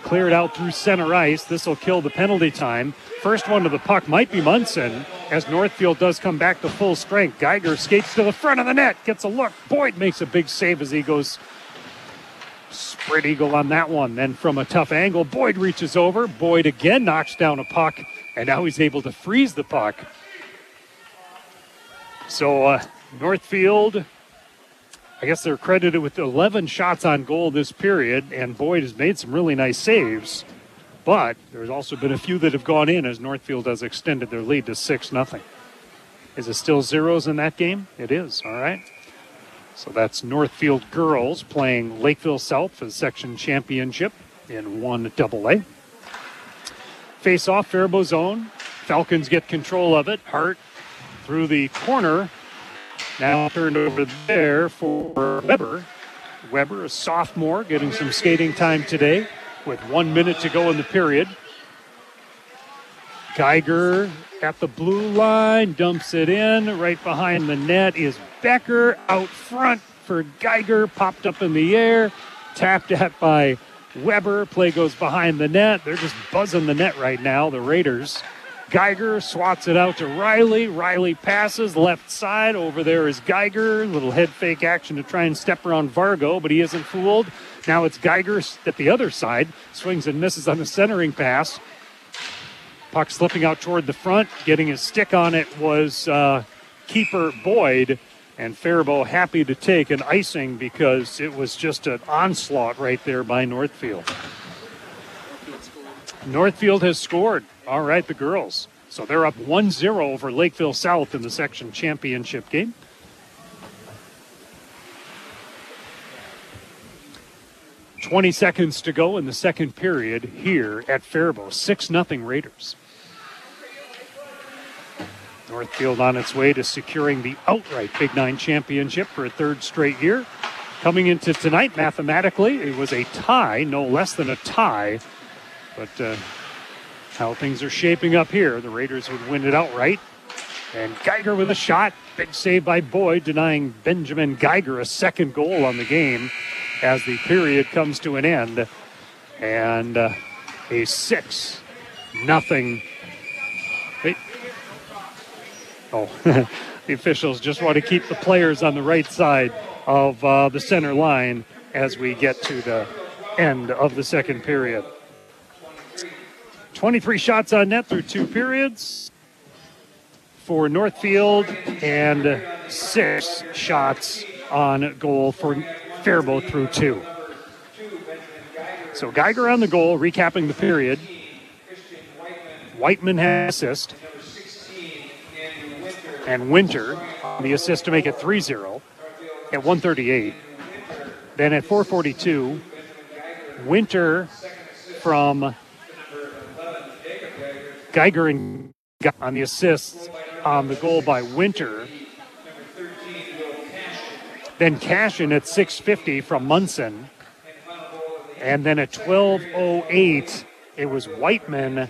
Cleared out through center ice. This will kill the penalty time. First one to the puck might be Munson as Northfield does come back to full strength. Geiger skates to the front of the net. Gets a look. Boyd makes a big save as he goes Spread eagle on that one. Then from a tough angle, Boyd reaches over. Boyd again knocks down a puck, and now he's able to freeze the puck. So uh, Northfield, I guess they're credited with 11 shots on goal this period, and Boyd has made some really nice saves. But there's also been a few that have gone in as Northfield has extended their lead to 6 0. Is it still zeros in that game? It is, all right. So that's Northfield girls playing Lakeville South for the section championship in 1 AA. Face off Faribault zone. Falcons get control of it. Hart through the corner. Now turned over there for Weber. Weber, a sophomore, getting some skating time today with one minute to go in the period. Geiger at the blue line, dumps it in. Right behind the net is Becker out front for Geiger, popped up in the air, tapped at by Weber. Play goes behind the net. They're just buzzing the net right now, the Raiders. Geiger swats it out to Riley. Riley passes left side. Over there is Geiger. Little head fake action to try and step around Vargo, but he isn't fooled. Now it's Geiger at the other side. Swings and misses on the centering pass. Puck slipping out toward the front. Getting his stick on it was uh, keeper Boyd. And Faribault happy to take an icing because it was just an onslaught right there by Northfield. Northfield has scored. All right, the girls. So they're up 1 0 over Lakeville South in the section championship game. Twenty seconds to go in the second period here at Faribault. Six nothing Raiders. Northfield on its way to securing the outright Big Nine championship for a third straight year. Coming into tonight, mathematically, it was a tie, no less than a tie. But uh, how things are shaping up here, the Raiders would win it outright. And Geiger with a shot. Big save by Boyd, denying Benjamin Geiger a second goal on the game as the period comes to an end. And uh, a 6 nothing. Wait. Oh, the officials just want to keep the players on the right side of uh, the center line as we get to the end of the second period. 23 shots on net through two periods for Northfield and six shots on goal for Faribault through two. So Geiger on the goal, recapping the period. Whiteman has assist. And Winter, the assist to make it 3 0 at 138. Then at 442, Winter from Geiger and on the assists on the goal by Winter. Then Cashin at 650 from Munson. And then at 1208, it was Whiteman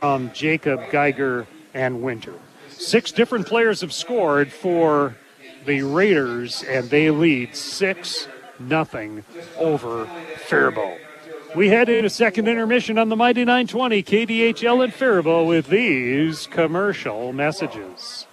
from Jacob, Geiger, and Winter. Six different players have scored for the Raiders, and they lead 6 nothing over Faribault. We head into second intermission on the Mighty 920 KDHL at Faribault with these commercial messages.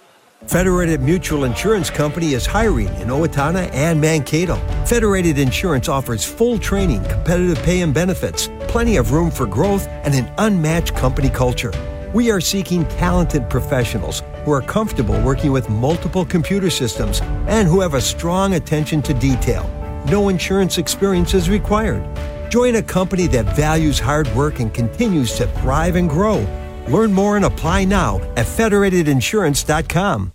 Federated Mutual Insurance Company is hiring in Owatonna and Mankato. Federated Insurance offers full training, competitive pay and benefits, plenty of room for growth, and an unmatched company culture. We are seeking talented professionals who are comfortable working with multiple computer systems and who have a strong attention to detail. No insurance experience is required. Join a company that values hard work and continues to thrive and grow. Learn more and apply now at federatedinsurance.com.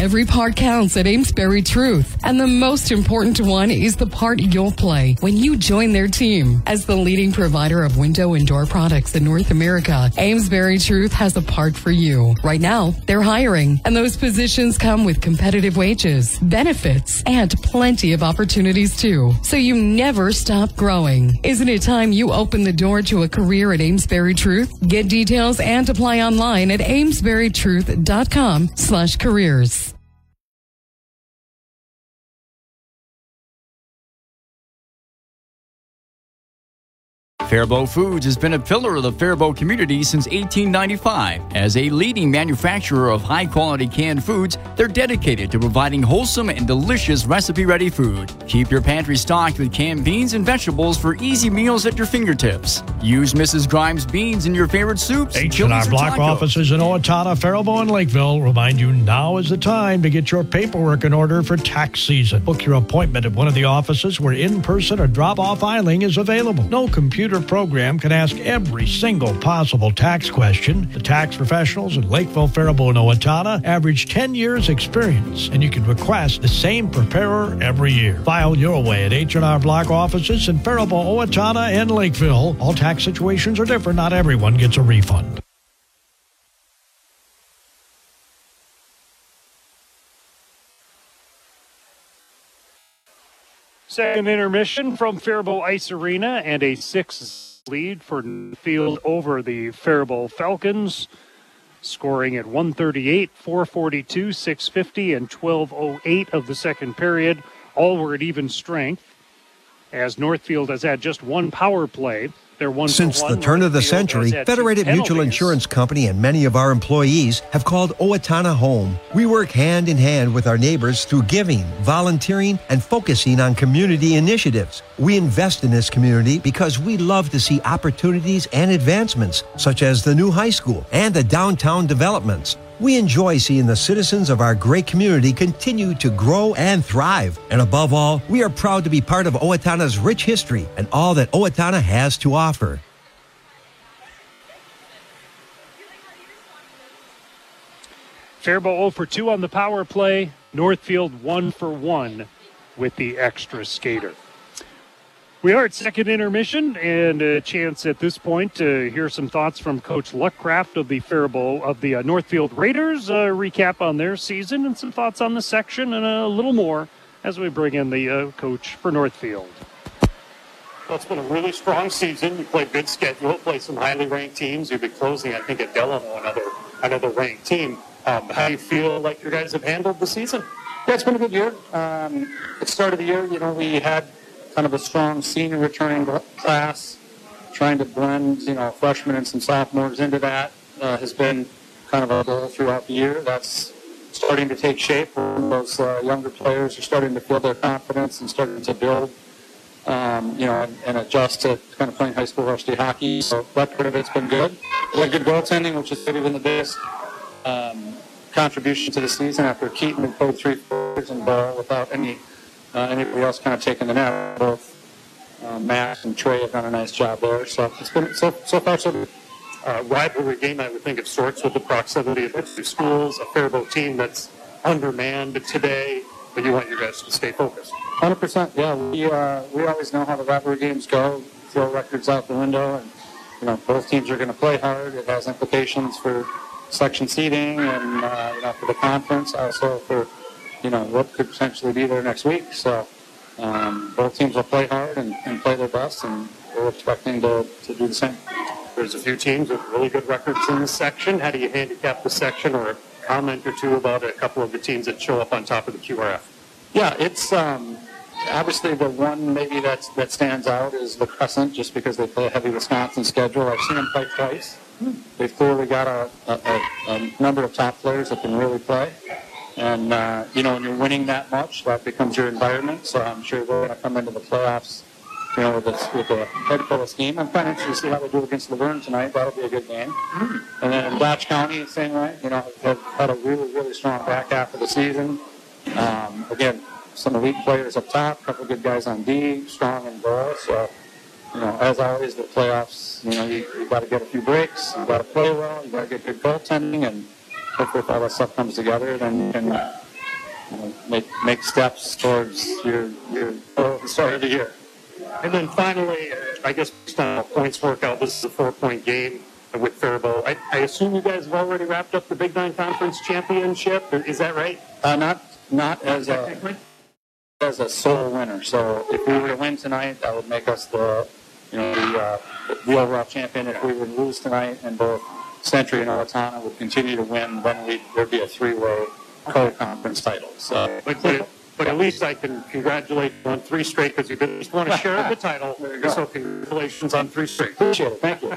Every part counts at Amesbury Truth, and the most important one is the part you'll play when you join their team. As the leading provider of window and door products in North America, Amesbury Truth has a part for you. Right now, they're hiring, and those positions come with competitive wages, benefits, and plenty of opportunities too. So you never stop growing. Isn't it time you open the door to a career at Amesbury Truth? Get details and apply online at amesburytruth.com slash careers. Faribault Foods has been a pillar of the Faribault community since 1895. As a leading manufacturer of high quality canned foods, they're dedicated to providing wholesome and delicious recipe ready food. Keep your pantry stocked with canned beans and vegetables for easy meals at your fingertips. Use Mrs. Grimes beans in your favorite soups, H&R Block tacos. offices in Owatonna, Faribault, and Lakeville remind you now is the time to get your paperwork in order for tax season. Book your appointment at one of the offices where in-person or drop-off filing is available. No computer program can ask every single possible tax question. The tax professionals in Lakeville, Faribault, and Owatonna average 10 years experience, and you can request the same preparer every year. File your way at H&R Block offices in Faribault, Owatonna, and Lakeville. All tax situations are different. Not everyone gets a refund. Second intermission from Faribault Ice Arena and a six lead for Field over the Faribault Falcons, scoring at 138, 442, 650, and 1208 of the second period. All were at even strength, as Northfield has had just one power play. Since the turn of the century, Federated Mutual. Insurance Company and many of our employees have called Owatonna home. We work hand in hand with our neighbors through giving, volunteering, and focusing on community initiatives. We invest in this community because we love to see opportunities and advancements, such as the new high school and the downtown developments. We enjoy seeing the citizens of our great community continue to grow and thrive. And above all, we are proud to be part of Owatonna's rich history and all that Owatonna has to offer. Faribault 0 for 2 on the power play. Northfield 1 for 1 with the extra skater. We are at second intermission and a chance at this point to hear some thoughts from Coach Luckraft of the Faribault of the uh, Northfield Raiders. A recap on their season and some thoughts on the section and a little more as we bring in the uh, coach for Northfield. Well, it's been a really strong season. You played good schedule, play some highly ranked teams. You'll be closing, I think, at Delano, another another ranked team. Um, how do you feel like your guys have handled the season? Yeah, it's been a good year. Um, at the start of the year, you know, we had kind of a strong senior returning class. Trying to blend, you know, freshmen and some sophomores into that uh, has been kind of our goal throughout the year. That's starting to take shape. Those uh, younger players are starting to feel their confidence and starting to build, um, you know, and, and adjust to kind of playing high school varsity hockey. So that part of it's been good. We had good goaltending, which is maybe been the biggest um, contribution to the season after Keaton had played three quarters and ball without any uh, anybody else kind of taking the nap? Both uh, Matt and Trey have done a nice job there. So it's been so so far so good. Uh, rivalry game, I would think of sorts with the proximity of the two schools, a Faribault team that's undermanned today, but you want your guys to stay focused. Hundred percent. Yeah, we uh, we always know how the rivalry games go. Throw records out the window, and you know both teams are going to play hard. It has implications for section seeding and uh, you know for the conference, also for you know what could potentially be there next week. So um, both teams will play hard and, and play their best, and we're expecting to, to do the same. There's a few teams with really good records in this section. How do you handicap the section, or comment or two about a couple of the teams that show up on top of the QRF? Yeah, it's um, obviously the one maybe that's, that stands out is the Crescent, just because they play a heavy Wisconsin schedule. I've seen them play twice. they've clearly got a, a, a number of top players that can really play. And, uh, you know, when you're winning that much, that becomes your environment. So I'm sure they're going to come into the playoffs, you know, with a, with a head full of steam. I'm kind of interested to see how they do against Luverne tonight. That'll be a good game. And then in Dodge County, same way, you know, they've had a really, really strong back half of the season. Um, again, some elite players up top, a couple good guys on D, strong in goal. So, you know, as always, the playoffs, you know, you, you got to get a few breaks, you got to play well, you got to get good goaltending, and hopefully if all that stuff comes together, then you can you know, make make steps towards your your the start of the year. And then finally, uh, I guess based on how points work out, this is a four-point game with Faribault. I, I assume you guys have already wrapped up the Big Nine Conference Championship. Is that right? Uh, not not as a as a sole winner. So if we were to win tonight, that would make us the you know the, uh, the overall champion. If we would lose tonight, and both Century and Owatonna would continue to win, then we there'd be a three-way co-conference title. So. But, but, but at least I can congratulate you on three straight because you've at least won share of the title. So congratulations on three straight. Appreciate it. Thank you.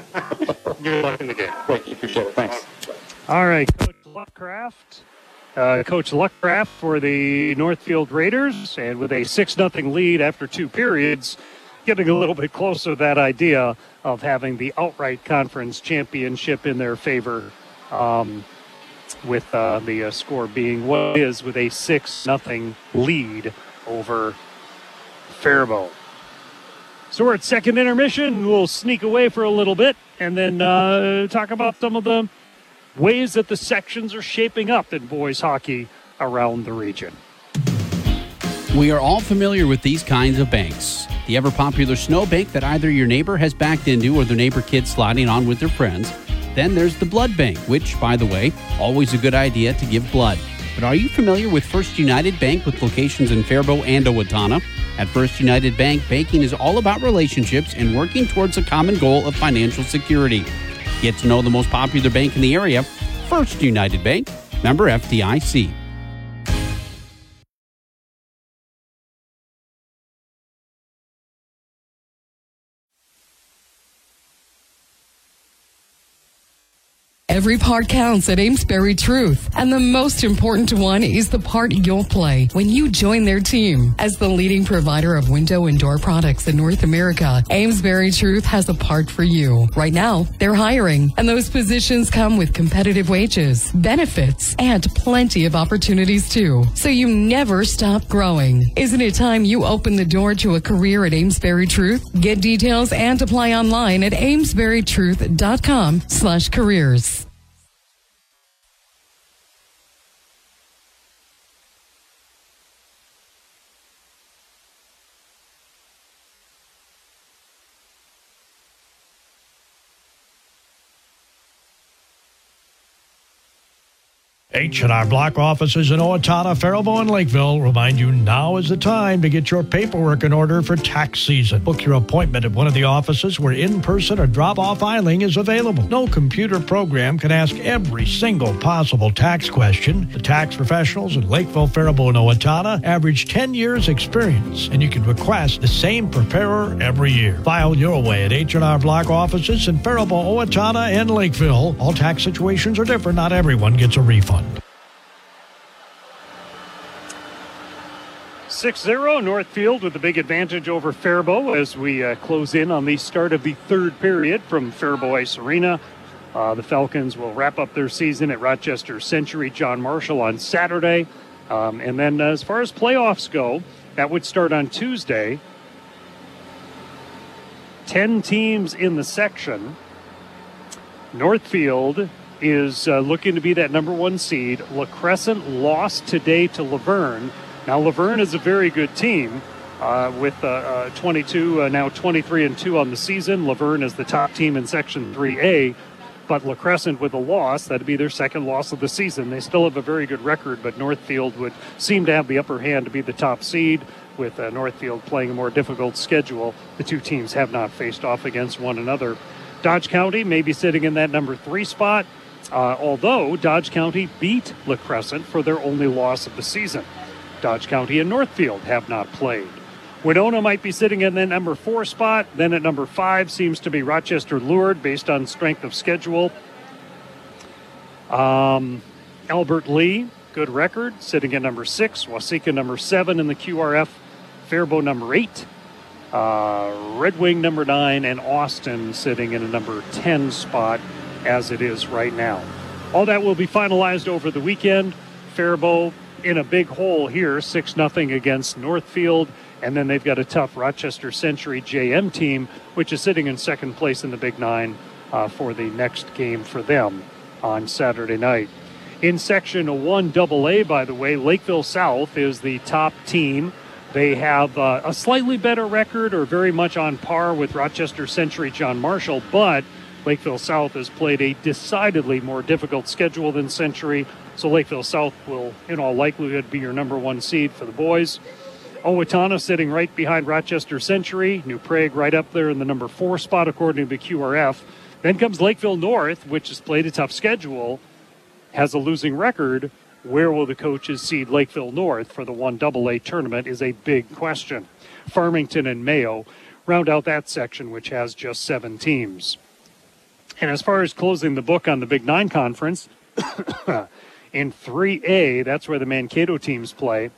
Good luck in the game. Thank you. Appreciate it. Thanks. All right, Coach Luckraft. Uh, Coach Luckraft for the Northfield Raiders, and with a 6 0 lead after two periods, getting a little bit closer to that idea of having the outright conference championship in their favor, um, with uh, the uh, score being what it is with a six nothing lead over Faribault. So we're at second intermission. We'll sneak away for a little bit and then uh, talk about some of the ways that the sections are shaping up in boys hockey around the region. We are all familiar with these kinds of banks. The ever popular snow bank that either your neighbor has backed into or their neighbor kids sliding on with their friends. Then there's the blood bank, which, by the way, always a good idea to give blood. But are you familiar with First United Bank with locations in Faribault and Owatonna? At First United Bank, banking is all about relationships and working towards a common goal of financial security. Get to know the most popular bank in the area, First United Bank, member FDIC. Every part counts at Amesbury Truth. And the most important one is the part you'll play when you join their team. As the leading provider of window and door products in North America, Amesbury Truth has a part for you. Right now, they're hiring, and those positions come with competitive wages, benefits, and plenty of opportunities too. So you never stop growing. Isn't it time you open the door to a career at Amesbury Truth? Get details and apply online at amesburytruth.com slash careers. H&R Block offices in Owatonna, Faribault, and Lakeville remind you now is the time to get your paperwork in order for tax season. Book your appointment at one of the offices where in-person or drop-off filing is available. No computer program can ask every single possible tax question. The tax professionals in Lakeville, Faribault, and Owatonna average 10 years experience, and you can request the same preparer every year. File your way at H&R Block offices in Faribault, Owatonna, and Lakeville. All tax situations are different. Not everyone gets a refund. 6 0 Northfield with a big advantage over Faribault as we uh, close in on the start of the third period from Faribault Ice Arena. Uh, the Falcons will wrap up their season at Rochester Century John Marshall on Saturday. Um, and then, uh, as far as playoffs go, that would start on Tuesday. 10 teams in the section. Northfield is uh, looking to be that number one seed. La Crescent lost today to Luverne. Now, Luverne is a very good team uh, with uh, uh, 22, uh, now 23 and 2 on the season. Luverne is the top team in Section 3A, but La Crescent with a loss, that'd be their second loss of the season. They still have a very good record, but Northfield would seem to have the upper hand to be the top seed. With uh, Northfield playing a more difficult schedule, the two teams have not faced off against one another. Dodge County may be sitting in that number three spot, uh, although Dodge County beat La Crescent for their only loss of the season. Dodge County and Northfield have not played. Winona might be sitting in the number four spot. Then at number five seems to be Rochester Lourdes based on strength of schedule. Um, Albert Lea, good record, sitting at number six. Waseca number seven in the QRF. Faribault number eight. Uh, Red Wing number nine, and Austin sitting in a number 10 spot as it is right now. All that will be finalized over the weekend. Faribault in a big hole here, 6 0 against Northfield. And then they've got a tough Rochester Century JM team, which is sitting in second place in the Big Nine uh, for the next game for them on Saturday night. In Section 1AA, by the way, Lakeville South is the top team they have uh, a slightly better record or very much on par with Rochester Century John Marshall, but Lakeville South has played a decidedly more difficult schedule than Century. So Lakeville South will, in all likelihood, be your number one seed for the boys. Owatonna sitting right behind Rochester Century. New Prague right up there in the number four spot, according to the QRF. Then comes Lakeville North, which has played a tough schedule, has a losing record, where will the coaches seed Lakeville North for the 1AA tournament is a big question. Farmington and Mayo round out that section, which has just seven teams. And as far as closing the book on the Big Nine Conference, in 3A, that's where the Mankato teams play.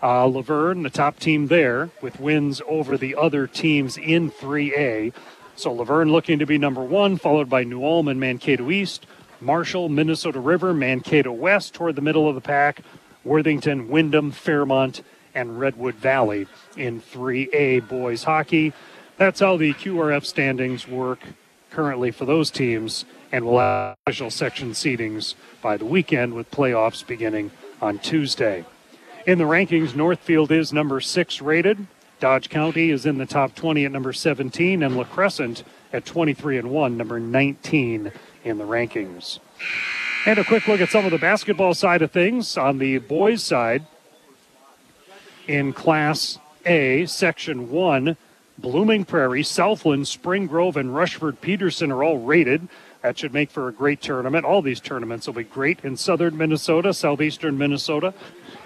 Uh, Luverne, the top team there, with wins over the other teams in 3A. So Luverne looking to be number one, followed by New Ulm and Mankato East. Marshall, Minnesota River, Mankato West toward the middle of the pack, Worthington, Windom, Fairmont, and Redwood Valley in 3A boys hockey. That's how the QRF standings work currently for those teams, and we'll have official section seedings by the weekend with playoffs beginning on Tuesday. In the rankings, Northfield is number six rated. Dodge County is in the top 20 at number 17, and La Crescent at 23 and 1, number 19 in the rankings. And a quick look at some of the basketball side of things on the boys' side. In Class A, Section 1, Blooming Prairie, Southland, Spring Grove, and Rushford Peterson are all rated. That should make for a great tournament. All these tournaments will be great in southern Minnesota, southeastern Minnesota.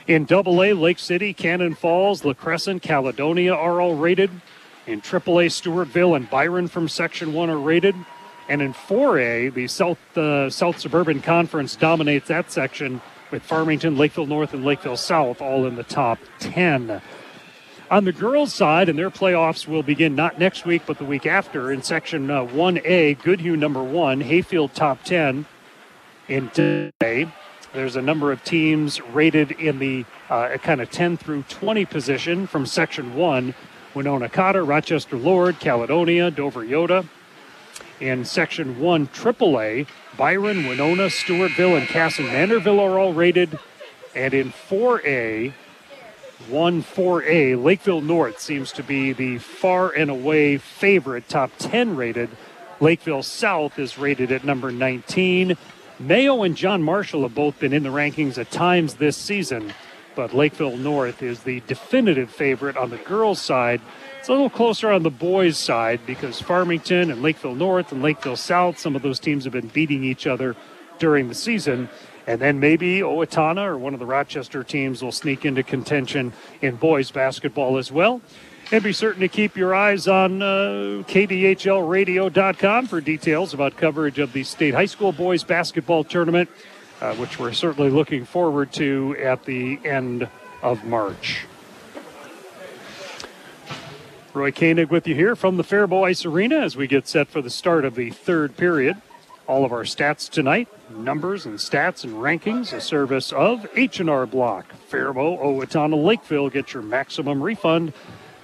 In Double A, Lake City, Cannon Falls, La Crescent, Caledonia are all rated. In Triple A, Stewartville and Byron from Section 1 are rated. And in 4A, the South uh, South Suburban Conference dominates that section with Farmington, Lakeville North, and Lakeville South all in the top 10. On the girls' side, and their playoffs will begin not next week, but the week after. In Section uh, 1A, Goodhue number one, Hayfield top 10. In today, there's a number of teams rated in the uh, kind of 10 through 20 position from Section 1. Winona Cotter, Rochester Lourdes, Caledonia, Dover-Eyota, in Section 1 AAA, Byron, Winona, Stewartville, and Kasson-Mantorville are all rated. And in 4A, 1 4A, Lakeville North seems to be the far and away favorite, top 10 rated. Lakeville South is rated at number 19. Mayo and John Marshall have both been in the rankings at times this season, but Lakeville North is the definitive favorite on the girls' side it's a little closer on the boys' side because Farmington and Lakeville North and Lakeville South, some of those teams have been beating each other during the season. And then maybe Owatonna or one of the Rochester teams will sneak into contention in boys basketball as well. And be certain to keep your eyes on uh, KDHLradio.com for details about coverage of the state high school boys basketball tournament, uh, which we're certainly looking forward to at the end of March. Roy Koenig with you here from the Faribault Ice Arena as we get set for the start of the third period. All of our stats tonight, numbers and stats and rankings, a service of H&R Block. Faribault, Owatonna, Lakeville, get your maximum refund.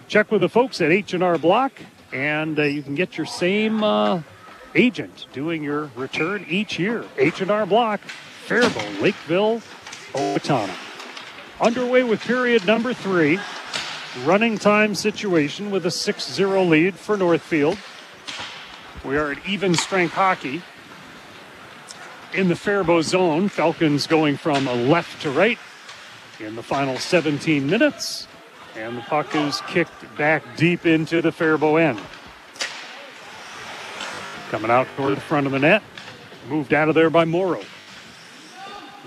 Check with the folks at H&R Block, and uh, you can get your same uh, agent doing your return each year. H&R Block, Faribault, Lakeville, Owatonna. Underway with period number three running time situation with a 6 0 lead for Northfield. We are at even strength hockey. In the Faribault zone, Falcons going from left to right in the final 17 minutes. And the puck is kicked back deep into the Faribault end. Coming out toward the front of the net. Moved out of there by Morrow.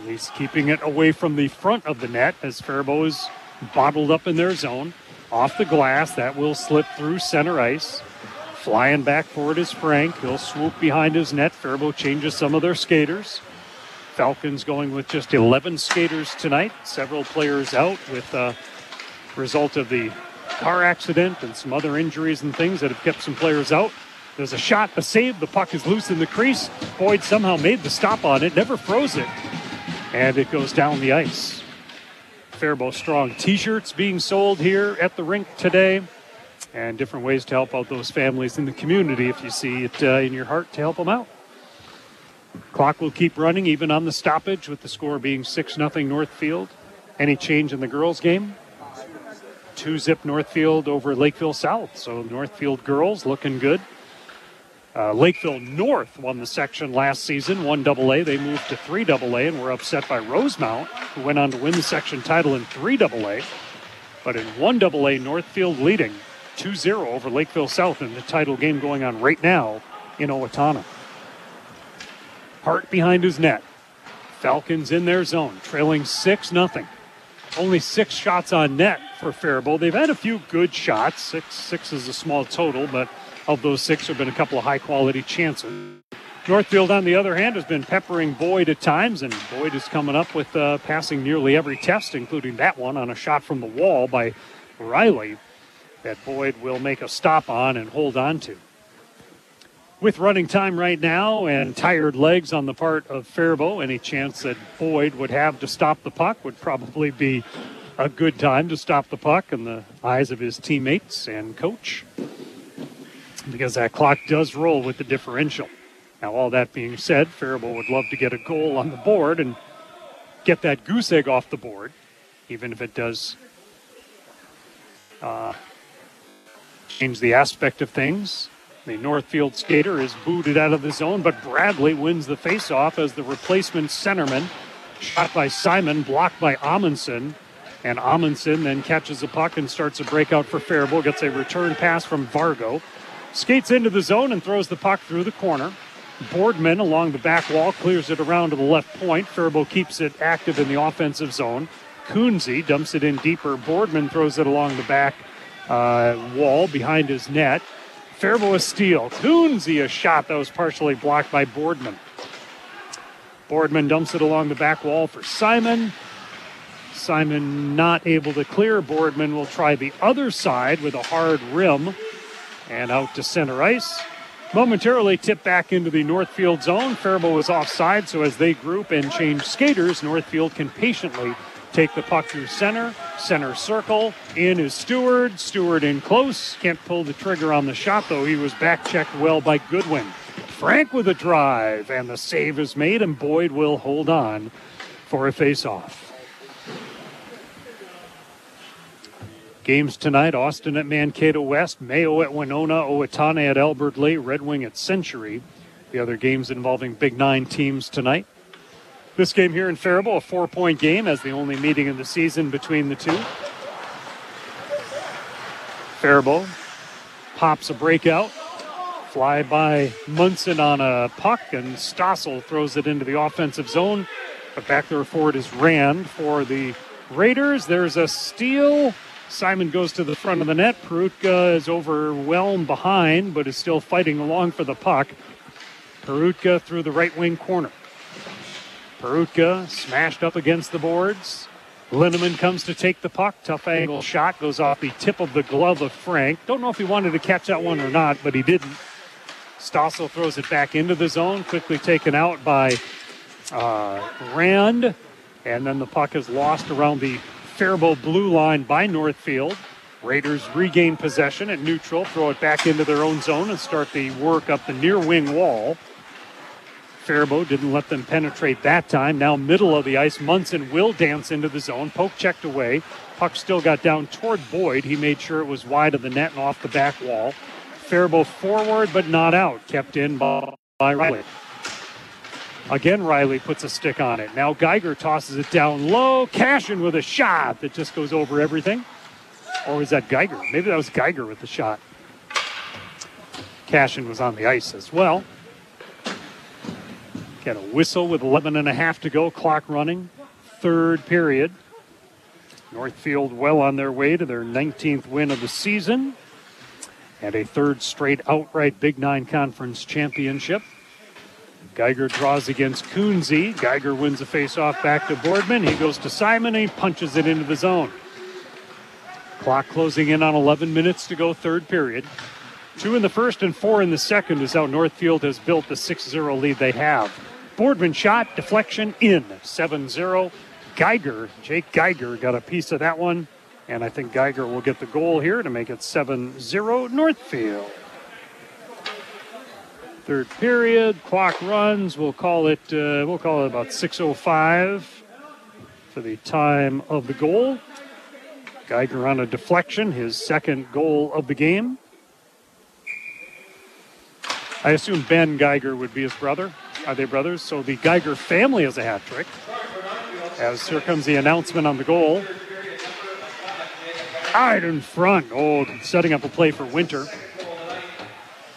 He's keeping it away from the front of the net as Faribault is bottled up in their zone. off the glass. That will slip through center ice. Flying back forward is Frank. He'll swoop behind his net. Faribault changes some of their skaters. Falcons going with just 11 skaters tonight. Several players out with uh, result of the car accident and some other injuries and things that have kept some players out. There's a shot, a save. The puck is loose in the crease. Boyd somehow made the stop on it, never froze it, and it goes down the ice. Faribault Strong t shirts being sold here at the rink today, and different ways to help out those families in the community if you see it uh, in your heart to help them out. Clock will keep running even on the stoppage with the score being 6 0 Northfield. Any change in the girls' game? Two zip Northfield over Lakeville South. So Northfield girls looking good. Uh, Lakeville North won the section last season, one double A. They moved to three double A and were upset by Rosemount, who went on to win the section title in three double A. But in one double A, Northfield leading 2 0 over Lakeville South in the title game going on right now in Owatonna. Hart behind his net. Falcons in their zone, trailing 6 0. Only six shots on net for Faribault. They've had a few good shots. Six, six is a small total, but of those six, have been a couple of high quality chances. Northfield, on the other hand, has been peppering Boyd at times, and Boyd is coming up with uh, passing nearly every test, including that one on a shot from the wall by Riley that Boyd will make a stop on and hold on to. With running time right now and tired legs on the part of Faribault, any chance that Boyd would have to stop the puck would probably be a good time to stop the puck in the eyes of his teammates and coach because that clock does roll with the differential. Now, all that being said, Faribault would love to get a goal on the board and get that goose egg off the board, even if it does uh, change the aspect of things. The Northfield skater is booted out of the zone, but Bradley wins the faceoff as the replacement centerman. Shot by Simon, blocked by Amundsen. And Amundsen then catches the puck and starts a breakout for Faribault. Gets a return pass from Vargo. Skates into the zone and throws the puck through the corner. Boardman along the back wall clears it around to the left point. Faribault keeps it active in the offensive zone. Kunze dumps it in deeper. Boardman throws it along the back uh, wall behind his net. Faribault a steal. Kunze a shot that was partially blocked by Boardman. Boardman dumps it along the back wall for Simon. Simon not able to clear. Boardman will try the other side with a hard rim and out to center ice. Momentarily tipped back into the Northfield zone. Faribault was offside, so as they group and change skaters, Northfield can patiently take the puck through center, center circle. In is Stewart. Stewart in close. Can't pull the trigger on the shot, though. He was back checked well by Goodwin. Frank with a drive, and the save is made, and Boyd will hold on for a face-off. Games tonight Austin at Mankato West, Mayo at Winona, Owatonna at Albert Lea, Red Wing at Century. The other games involving Big Nine teams tonight. This game here in Faribault, a four point game, as the only meeting in the season between the two. Faribault pops a breakout. Fly by Munson on a puck, and Stossel throws it into the offensive zone. But back there forward is Rand for the Raiders. There's a steal Simon goes to the front of the net. Perutka is overwhelmed behind, but is still fighting along for the puck. Perutka through the right wing corner. Perutka smashed up against the boards. Linneman comes to take the puck. Tough angle shot goes off the tip of the glove of Frank. Don't know if he wanted to catch that one or not, but he didn't. Stossel throws it back into the zone, quickly taken out by uh, Rand. And then the puck is lost around the Faribault blue line by Northfield. Raiders regain possession at neutral, throw it back into their own zone, and start the work up the near wing wall. Faribault didn't let them penetrate that time. Now, middle of the ice, Munson will dance into the zone. Poke checked away. Puck still got down toward Boyd. He made sure it was wide of the net and off the back wall. Faribault forward, but not out. Kept in by Riley. Again, Riley puts a stick on it. Now Geiger tosses it down low. Cashin with a shot that just goes over everything. Or was that Geiger? Maybe that was Geiger with the shot. Cashin was on the ice as well. Got a whistle with 11 and a half to go, clock running. Third period. Northfield well on their way to their 19th win of the season and a third straight outright Big Nine Conference championship. Geiger draws against Kunze. Geiger wins a faceoff back to Boardman. He goes to Simon and he punches it into the zone. Clock closing in on 11 minutes to go, third period. Two in the first and four in the second is how Northfield has built the 6 0 lead they have. Boardman shot, deflection in, 7 0. Geiger, Jake Geiger, got a piece of that one. And I think Geiger will get the goal here to make it 7 0 Northfield. Third period, clock runs. We'll call it. Uh, we'll call it about 6:05 for the time of the goal. Geiger on a deflection, his second goal of the game. I assume Ben Geiger would be his brother. Are they brothers? So the Geiger family has a hat trick. As here comes the announcement on the goal. Right in front. Oh, setting up a play for Winter.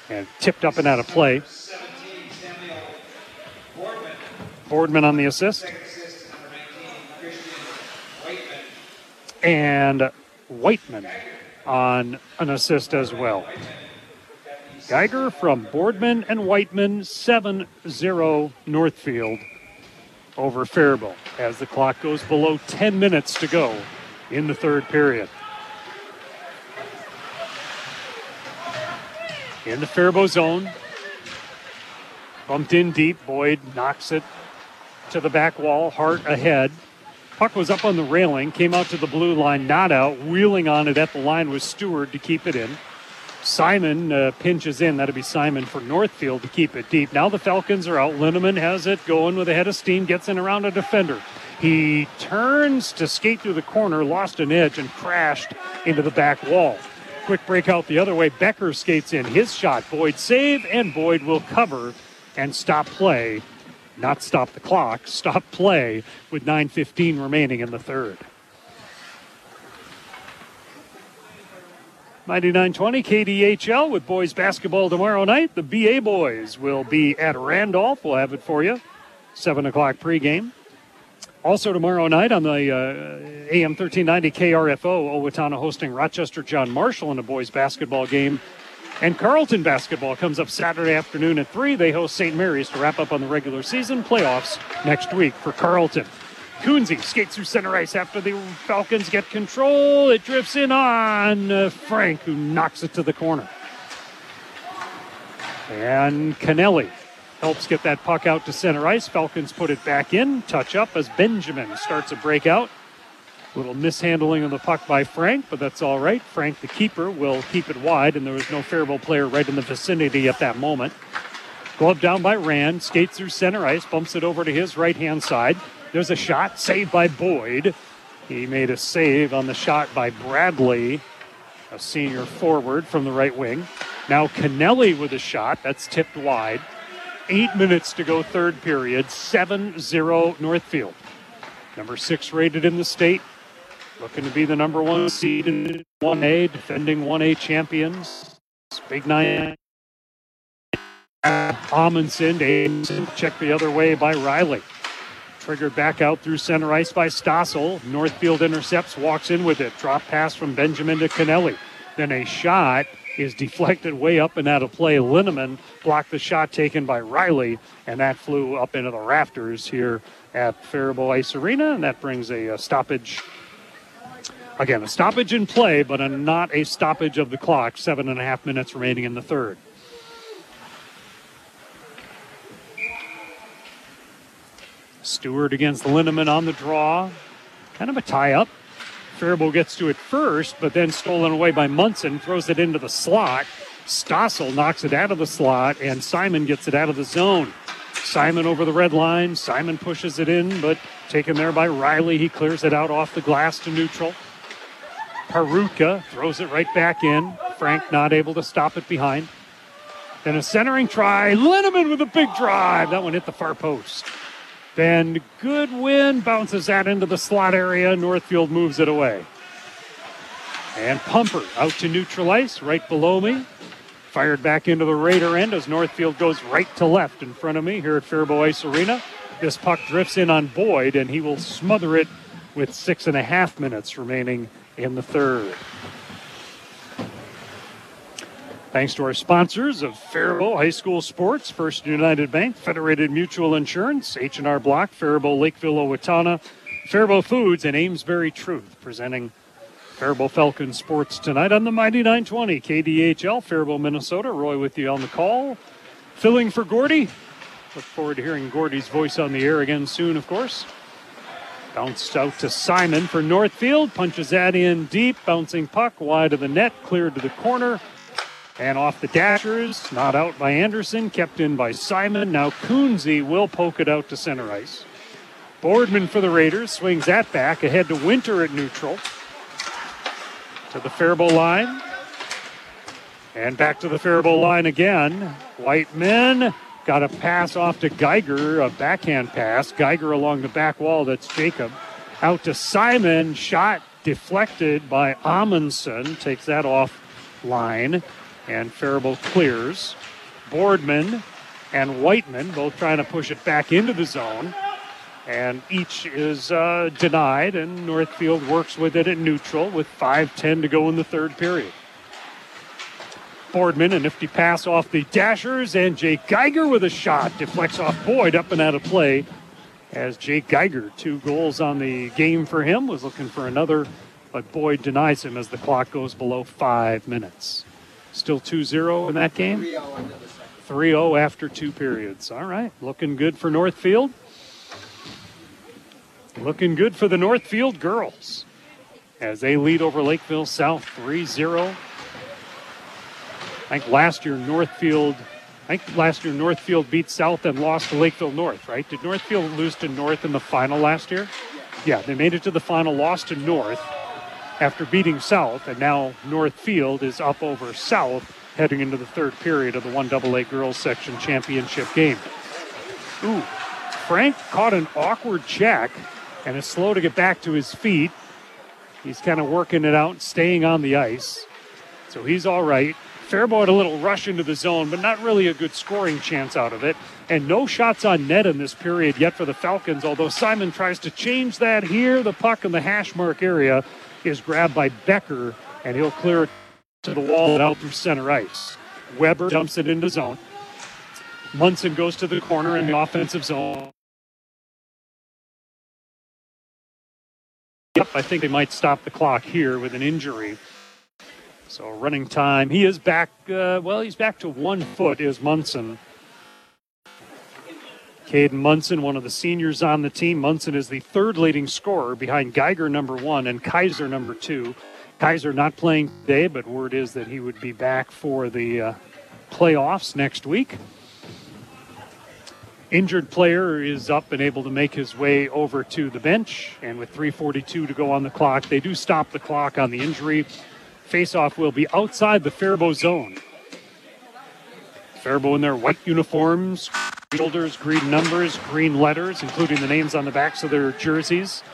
And tipped up and out of play. Boardman on the assist. And Whiteman on an assist as well. Geiger from Boardman and Whiteman, 7 0 Northfield over Faribault as the clock goes below 10 minutes to go in the third period. In the Faribault zone, bumped in deep. Boyd knocks it to the back wall, Hart ahead. Puck was up on the railing, came out to the blue line, not out. Wheeling on it at the line was Stewart to keep it in. Simon uh, pinches in. That'll be Simon for Northfield to keep it deep. Now the Falcons are out. Linneman has it going with a head of steam, gets in around a defender. He turns to skate through the corner, lost an edge, and crashed into the back wall. Quick break out the other way. Becker skates in. His shot. Boyd save, and Boyd will cover and stop play. Not stop the clock, stop play with 9.15 remaining in the third. 9920 KDHL with boys basketball tomorrow night. The BA boys will be at Randolph. We'll have it for you. 7 o'clock pregame. Also tomorrow night on the uh, AM 1390 KRFO, Owatonna hosting Rochester John Marshall in a boys basketball game. And Carleton basketball comes up Saturday afternoon at 3. They host St. Mary's to wrap up on the regular season playoffs next week for Carleton. Kunze skates through center ice after the Falcons get control. It drifts in on uh, Frank, who knocks it to the corner. And Canelli helps get that puck out to center ice. Falcons put it back in. Touch up as Benjamin starts a breakout. Little mishandling of the puck by Frank, but that's all right. Frank, the keeper, will keep it wide, and there was no Faribault player right in the vicinity at that moment. Glove down by Rand, skates through center ice, bumps it over to his right hand side. There's a shot, saved by Boyd. He made a save on the shot by Bradley, a senior forward from the right wing. Now Canelli with a shot, that's tipped wide. Eight minutes to go, third period, 7 0 Northfield. Number six rated in the state, looking to be the number one seed in 1A, defending 1A champions. Big nine. Amundsen, check the other way by Riley. Triggered back out through center ice by Stossel. Northfield intercepts, walks in with it. Drop pass from Benjamin to Kennelly. Then a shot is deflected way up and out of play. Linneman blocked the shot taken by Riley, and that flew up into the rafters here at Faribault Ice Arena, and that brings a, a stoppage. Again, a stoppage in play, but a, not a stoppage of the clock. Seven and a half minutes remaining in the third. Stewart against Linneman on the draw. Kind of a tie up. Faribault gets to it first, but then stolen away by Munson, throws it into the slot. Stossel knocks it out of the slot, and Simon gets it out of the zone. Simon over the red line. Simon pushes it in, but taken there by Riley. He clears it out off the glass to neutral. Perutka throws it right back in. Frank not able to stop it behind. Then a centering try. Linneman with a big drive. That one hit the far post. Then Goodwin bounces that into the slot area. Northfield moves it away. And Pumper out to neutral ice right below me. Fired back into the Raider end as Northfield goes right to left in front of me here at Faribault Ice Arena. This puck drifts in on Boyd and he will smother it with six and a half minutes remaining in the third. Thanks to our sponsors of Faribault High School Sports, First United Bank, Federated Mutual Insurance, H&R Block, Faribault Lakeville Owatonna, Faribault Foods, and Amesbury Truth, presenting Faribault Falcon Sports tonight on the Mighty 920 KDHL, Faribault, Minnesota. Roy with you on the call. Filling for Gordy. Look forward to hearing Gordy's voice on the air again soon, of course. Bounced out to Simon for Northfield. Punches that in deep. Bouncing puck wide of the net. Cleared to the corner. And off the dashers. Not out by Anderson. Kept in by Simon. Now Kunze will poke it out to center ice. Boardman for the Raiders. Swings that back. Ahead to Winter at neutral to the Faribault line. And back to the Faribault line again. Whiteman got a pass off to Geiger, a backhand pass. Geiger along the back wall, that's Jacob. Out to Simon, shot deflected by Amundsen, takes that off line, and Faribault clears. Boardman and Whiteman both trying to push it back into the zone and each is uh, denied, and Northfield works with it at neutral with 5.10 to go in the third period. Boardman, a nifty pass off the Dashers, and Jake Geiger with a shot deflects off Boyd up and out of play. As Jake Geiger, two goals on the game for him, was looking for another, but Boyd denies him as the clock goes below five minutes. Still 2 0 in that game? 3 0 after two periods. All right, looking good for Northfield. Looking good for the Northfield girls as they lead over Lakeville South 3 0. I think last year Northfield, I think last year Northfield beat South and lost to Lakeville North, right? Did Northfield lose to North in the final last year? Yeah, they made it to the final, lost to North after beating South, and now Northfield is up over South heading into the third period of the 1AA girls section championship game. Ooh, Frank caught an awkward check and is slow to get back to his feet. He's kind of working it out, staying on the ice. So he's all right. Faribault had a little rush into the zone, but not really a good scoring chance out of it. And no shots on net in this period yet for the Falcons, although Simon tries to change that here. The puck in the hash mark area is grabbed by Becker, and he'll clear it to the wall and out through center ice. Weber dumps it into zone. Munson goes to the corner in the offensive zone. Yep, I think they might stop the clock here with an injury. So running time, he is back. Uh, well, he's back to one foot. Is Munson? Caden Munson, one of the seniors on the team. Munson is the third leading scorer behind Geiger number one and Kaiser number two. Kaiser not playing today, but word is that he would be back for the uh, playoffs next week. Injured player is up and able to make his way over to the bench. And with 3.42 to go on the clock, they do stop the clock on the injury. Faceoff will be outside the Faribault zone. Faribault in their white uniforms, shoulders, green numbers, green letters, including the names on the backs of their jerseys.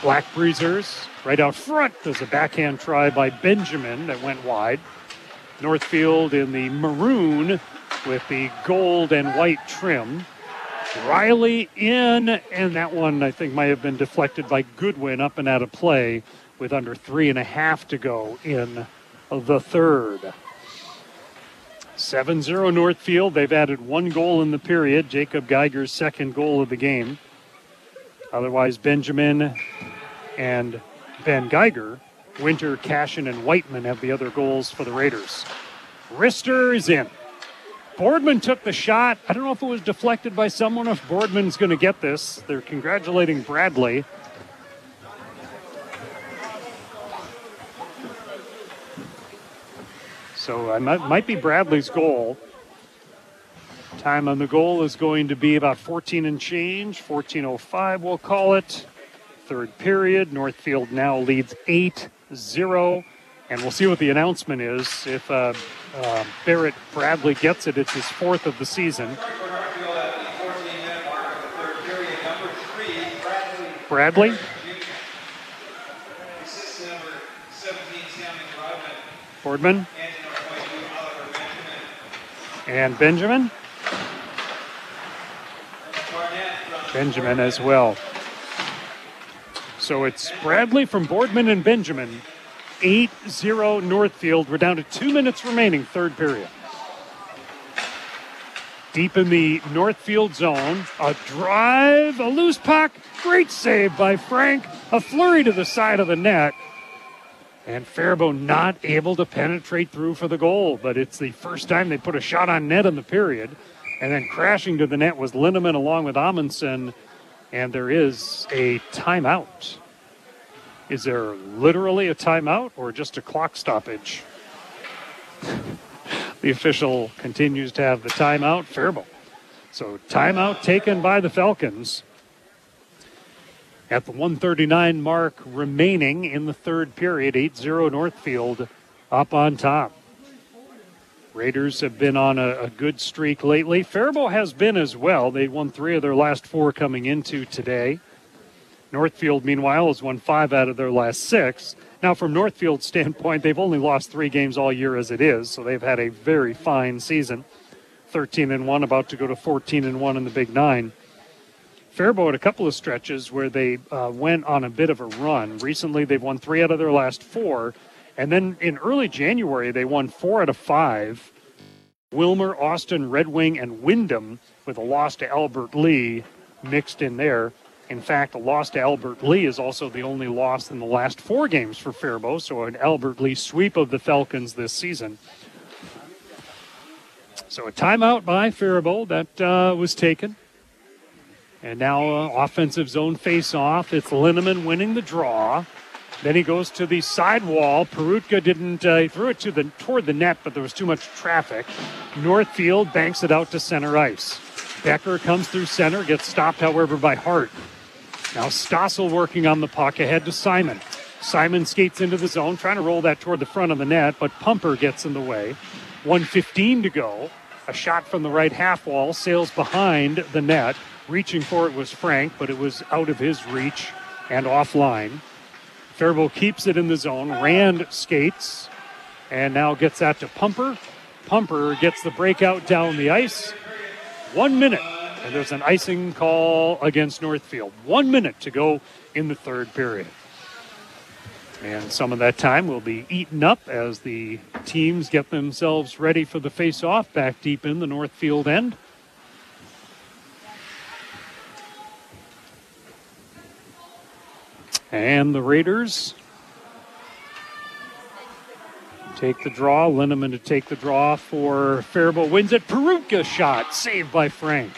Black Breezers right out front. There's a backhand try by Benjamin that went wide. Northfield in the maroon with the gold and white trim. Riley in, and that one I think might have been deflected by Goodwin up and out of play with under three and a half to go in the third. 7 0 Northfield. They've added one goal in the period. Jacob Geiger's second goal of the game. Otherwise, Benjamin and Ben Geiger, Winter, Cashin, and Whiteman have the other goals for the Raiders. Rister is in. Boardman took the shot. I don't know if it was deflected by someone, if Boardman's going to get this. They're congratulating Bradley. So it might, might be Bradley's goal. Time on the goal is going to be about 14 and change, 14.05, we'll call it. Third period. Northfield now leads 8 0. And we'll see what the announcement is. If uh, uh, Barrett Bradley gets it, it's his fourth of the season. Bradley? Boardman? And Benjamin? Benjamin as well. So it's Bradley from Boardman and Benjamin, 8 0 Northfield. We're down to two minutes remaining, third period. Deep in the Northfield zone, a drive, a loose puck, great save by Frank, a flurry to the side of the net. And Faribault not able to penetrate through for the goal, but it's the first time they put a shot on net in the period. And then crashing to the net was Linneman along with Amundsen. And there is a timeout. Is there literally a timeout or just a clock stoppage? the official continues to have the timeout. Faribault. So timeout taken by the Falcons at the 139 mark remaining in the third period. 8 0 Northfield up on top. Raiders have been on a, a, good streak lately. Faribault has been as well. They won three of their last four coming into today. Northfield, meanwhile, has won five out of their last six. Now, from Northfield's standpoint, they've only lost three games all year as it is, so they've had a very fine season. 13 and 1, about to go to 14 and 1 in the Big Nine. Faribault a couple of stretches where they uh, went on a bit of a run. Recently, they've won three out of their last four. And then in early January, they won four out of five. Willmar, Austin, Red Wing, and Windom with a loss to Albert Lea mixed in there. In fact, a loss to Albert Lea is also the only loss in the last four games for Faribault, so an Albert Lea sweep of the Falcons this season. So a timeout by Faribault that uh, was taken. And now uh, offensive zone face off. It's Linneman winning the draw. Then he goes to the side wall. Perutka didn't, uh, he threw it to the, toward the net, but there was too much traffic. Northfield banks it out to center ice. Becker comes through center, gets stopped, however, by Hart. Now Stossel working on the puck ahead to Simon. Simon skates into the zone, trying to roll that toward the front of the net, but Pumper gets in the way. 115 to go. A shot from the right half wall sails behind the net. Reaching for it was Frank, but it was out of his reach and offline. Faribault keeps it in the zone. Rand skates and now gets that to Pumper. Pumper gets the breakout down the ice. One minute and there's an icing call against Northfield. One minute to go in the third period. And some of that time will be eaten up as the teams get themselves ready for the face off back deep in the Northfield end. And the Raiders take the draw. Linneman to take the draw for Faribault wins it. Perutka shot saved by Frank.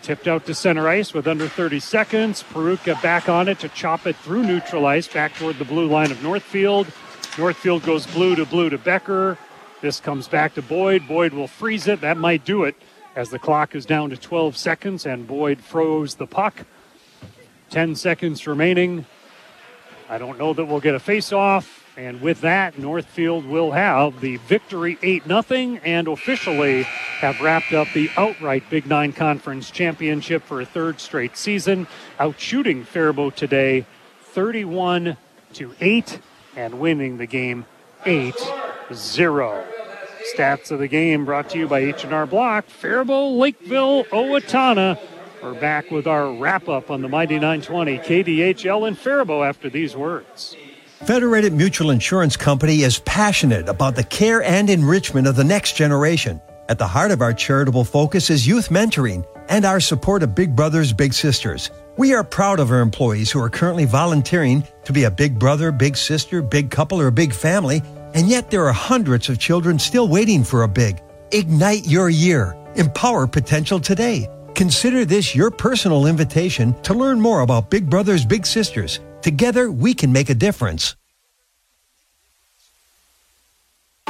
Tipped out to center ice with under 30 seconds. Perutka back on it to chop it through neutral ice back toward the blue line of Northfield. Northfield goes blue to blue to Becker. This comes back to Boyd. Boyd will freeze it. That might do it as the clock is down to 12 seconds and Boyd froze the puck. 10 seconds remaining. I don't know that we'll get a face off. And with that, Northfield will have the victory 8 0 and officially have wrapped up the outright Big Nine Conference Championship for a third straight season, outshooting Faribault today 31 to 8 and winning the game 8 0. Stats of the game brought to you by H&R Block, Faribault, Lakeville, Owatonna. We're back with our wrap up on the Mighty 920 KDHL and Faribault after these words. Federated Mutual Insurance Company is passionate about the care and enrichment of the next generation. At the heart of our charitable focus is youth mentoring and our support of Big Brothers Big Sisters. We are proud of our employees who are currently volunteering to be a big brother, big sister, big couple, or big family, and yet there are hundreds of children still waiting for a big. Ignite your year. Empower potential today. Consider this your personal invitation to learn more about Big Brothers Big Sisters Together, we can make a difference.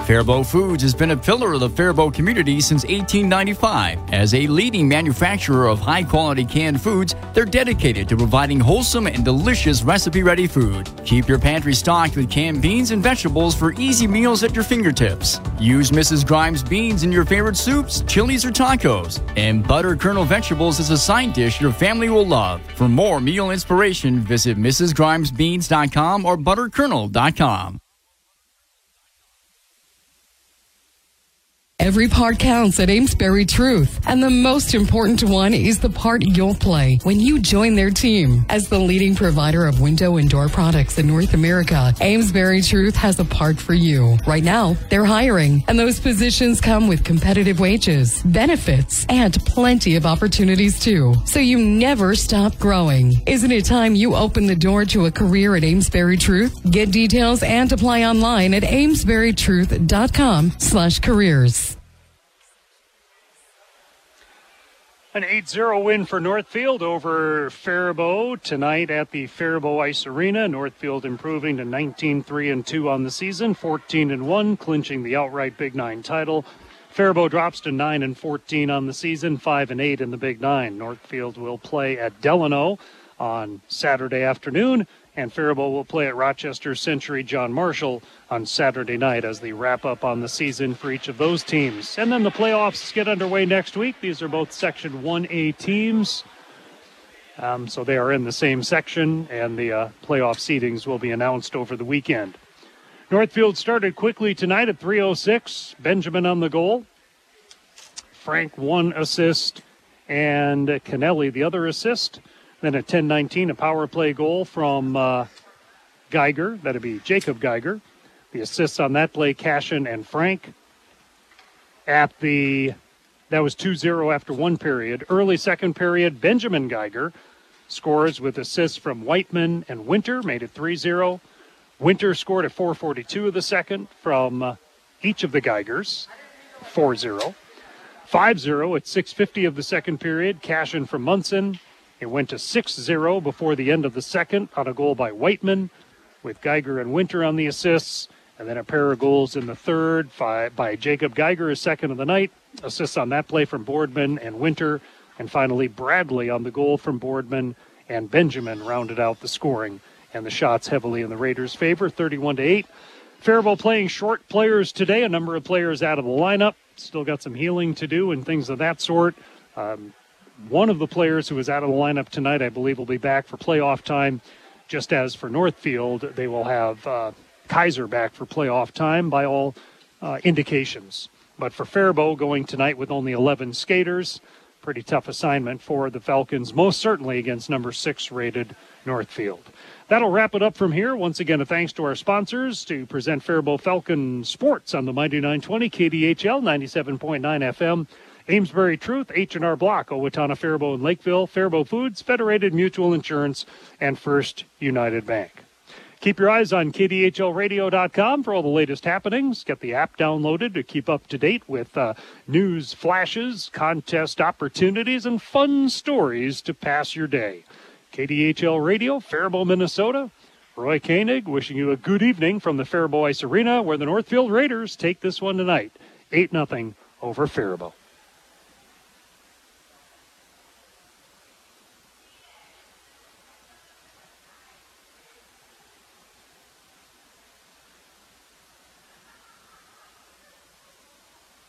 Faribault Foods has been a pillar of the Faribault community since 1895. As a leading manufacturer of high quality canned foods, they're dedicated to providing wholesome and delicious recipe ready food. Keep your pantry stocked with canned beans and vegetables for easy meals at your fingertips. Use Mrs. Grimes beans in your favorite soups, chilies, or tacos. And butter kernel vegetables is a side dish your family will love. For more meal inspiration, visit MrsGrimesBeans.com or butterkernel.com. Every part counts at Amesbury Truth, and the most important one is the part you'll play when you join their team. As the leading provider of window and door products in North America, Amesbury Truth has a part for you. Right now, they're hiring, and those positions come with competitive wages, benefits, and plenty of opportunities too. So you never stop growing. Isn't it time you open the door to a career at Amesbury Truth? Get details and apply online at amesburytruth.com slash careers. An 8-0 win for Northfield over Faribault tonight at the Faribault Ice Arena. Northfield improving to 19-3 and 2 on the season, 14 and 1, clinching the outright Big 9 title. Faribault drops to 9 and 14 on the season, 5 and 8 in the Big 9. Northfield will play at Delano on Saturday afternoon and Faribault will play at Rochester Century John Marshall on Saturday night as the wrap up on the season for each of those teams. And then the playoffs get underway next week. These are both Section 1A teams. Um, so they are in the same section, and the uh, playoff seedings will be announced over the weekend. Northfield started quickly tonight at 306. Benjamin on the goal. Frank one assist, and Kennelly the other assist. Then at 10:19, a power play goal from uh, Geiger. That'd be Jacob Geiger. The assists on that play, Cashin and Frank. At the that was 2-0 after one period. Early second period, Benjamin Geiger scores with assists from Whiteman and Winter, made it 3-0. Winter scored at 4:42 of the second from uh, each of the Geigers, 4-0. 5-0 at 6:50 of the second period, Cashin from Munson it went to 6 0 before the end of the second on a goal by Whiteman, with Geiger and Winter on the assists. And then a pair of goals in the third by Jacob Geiger, his second of the night. Assists on that play from Boardman and Winter. And finally, Bradley on the goal from Boardman and Benjamin rounded out the scoring. And the shots heavily in the Raiders' favor, 31 to 8. Faribault playing short players today, a number of players out of the lineup. Still got some healing to do and things of that sort. Um, one of the players who is out of the lineup tonight, I believe, will be back for playoff time. Just as for Northfield, they will have uh, Kaiser back for playoff time by all uh, indications. But for Faribault, going tonight with only 11 skaters, pretty tough assignment for the Falcons, most certainly against number six rated Northfield. That'll wrap it up from here. Once again, a thanks to our sponsors to present Faribault Falcon Sports on the Mighty 920 KDHL 97.9 FM. Amesbury Truth, H&R Block, Owatonna, Faribault, and Lakeville, Faribault Foods, Federated Mutual Insurance, and First United Bank. Keep your eyes on KDHLradio.com for all the latest happenings. Get the app downloaded to keep up to date with uh, news flashes, contest opportunities, and fun stories to pass your day. KDHL Radio, Faribault, Minnesota. Roy Koenig wishing you a good evening from the Faribault Ice Arena where the Northfield Raiders take this one tonight. 8 0 over Faribault.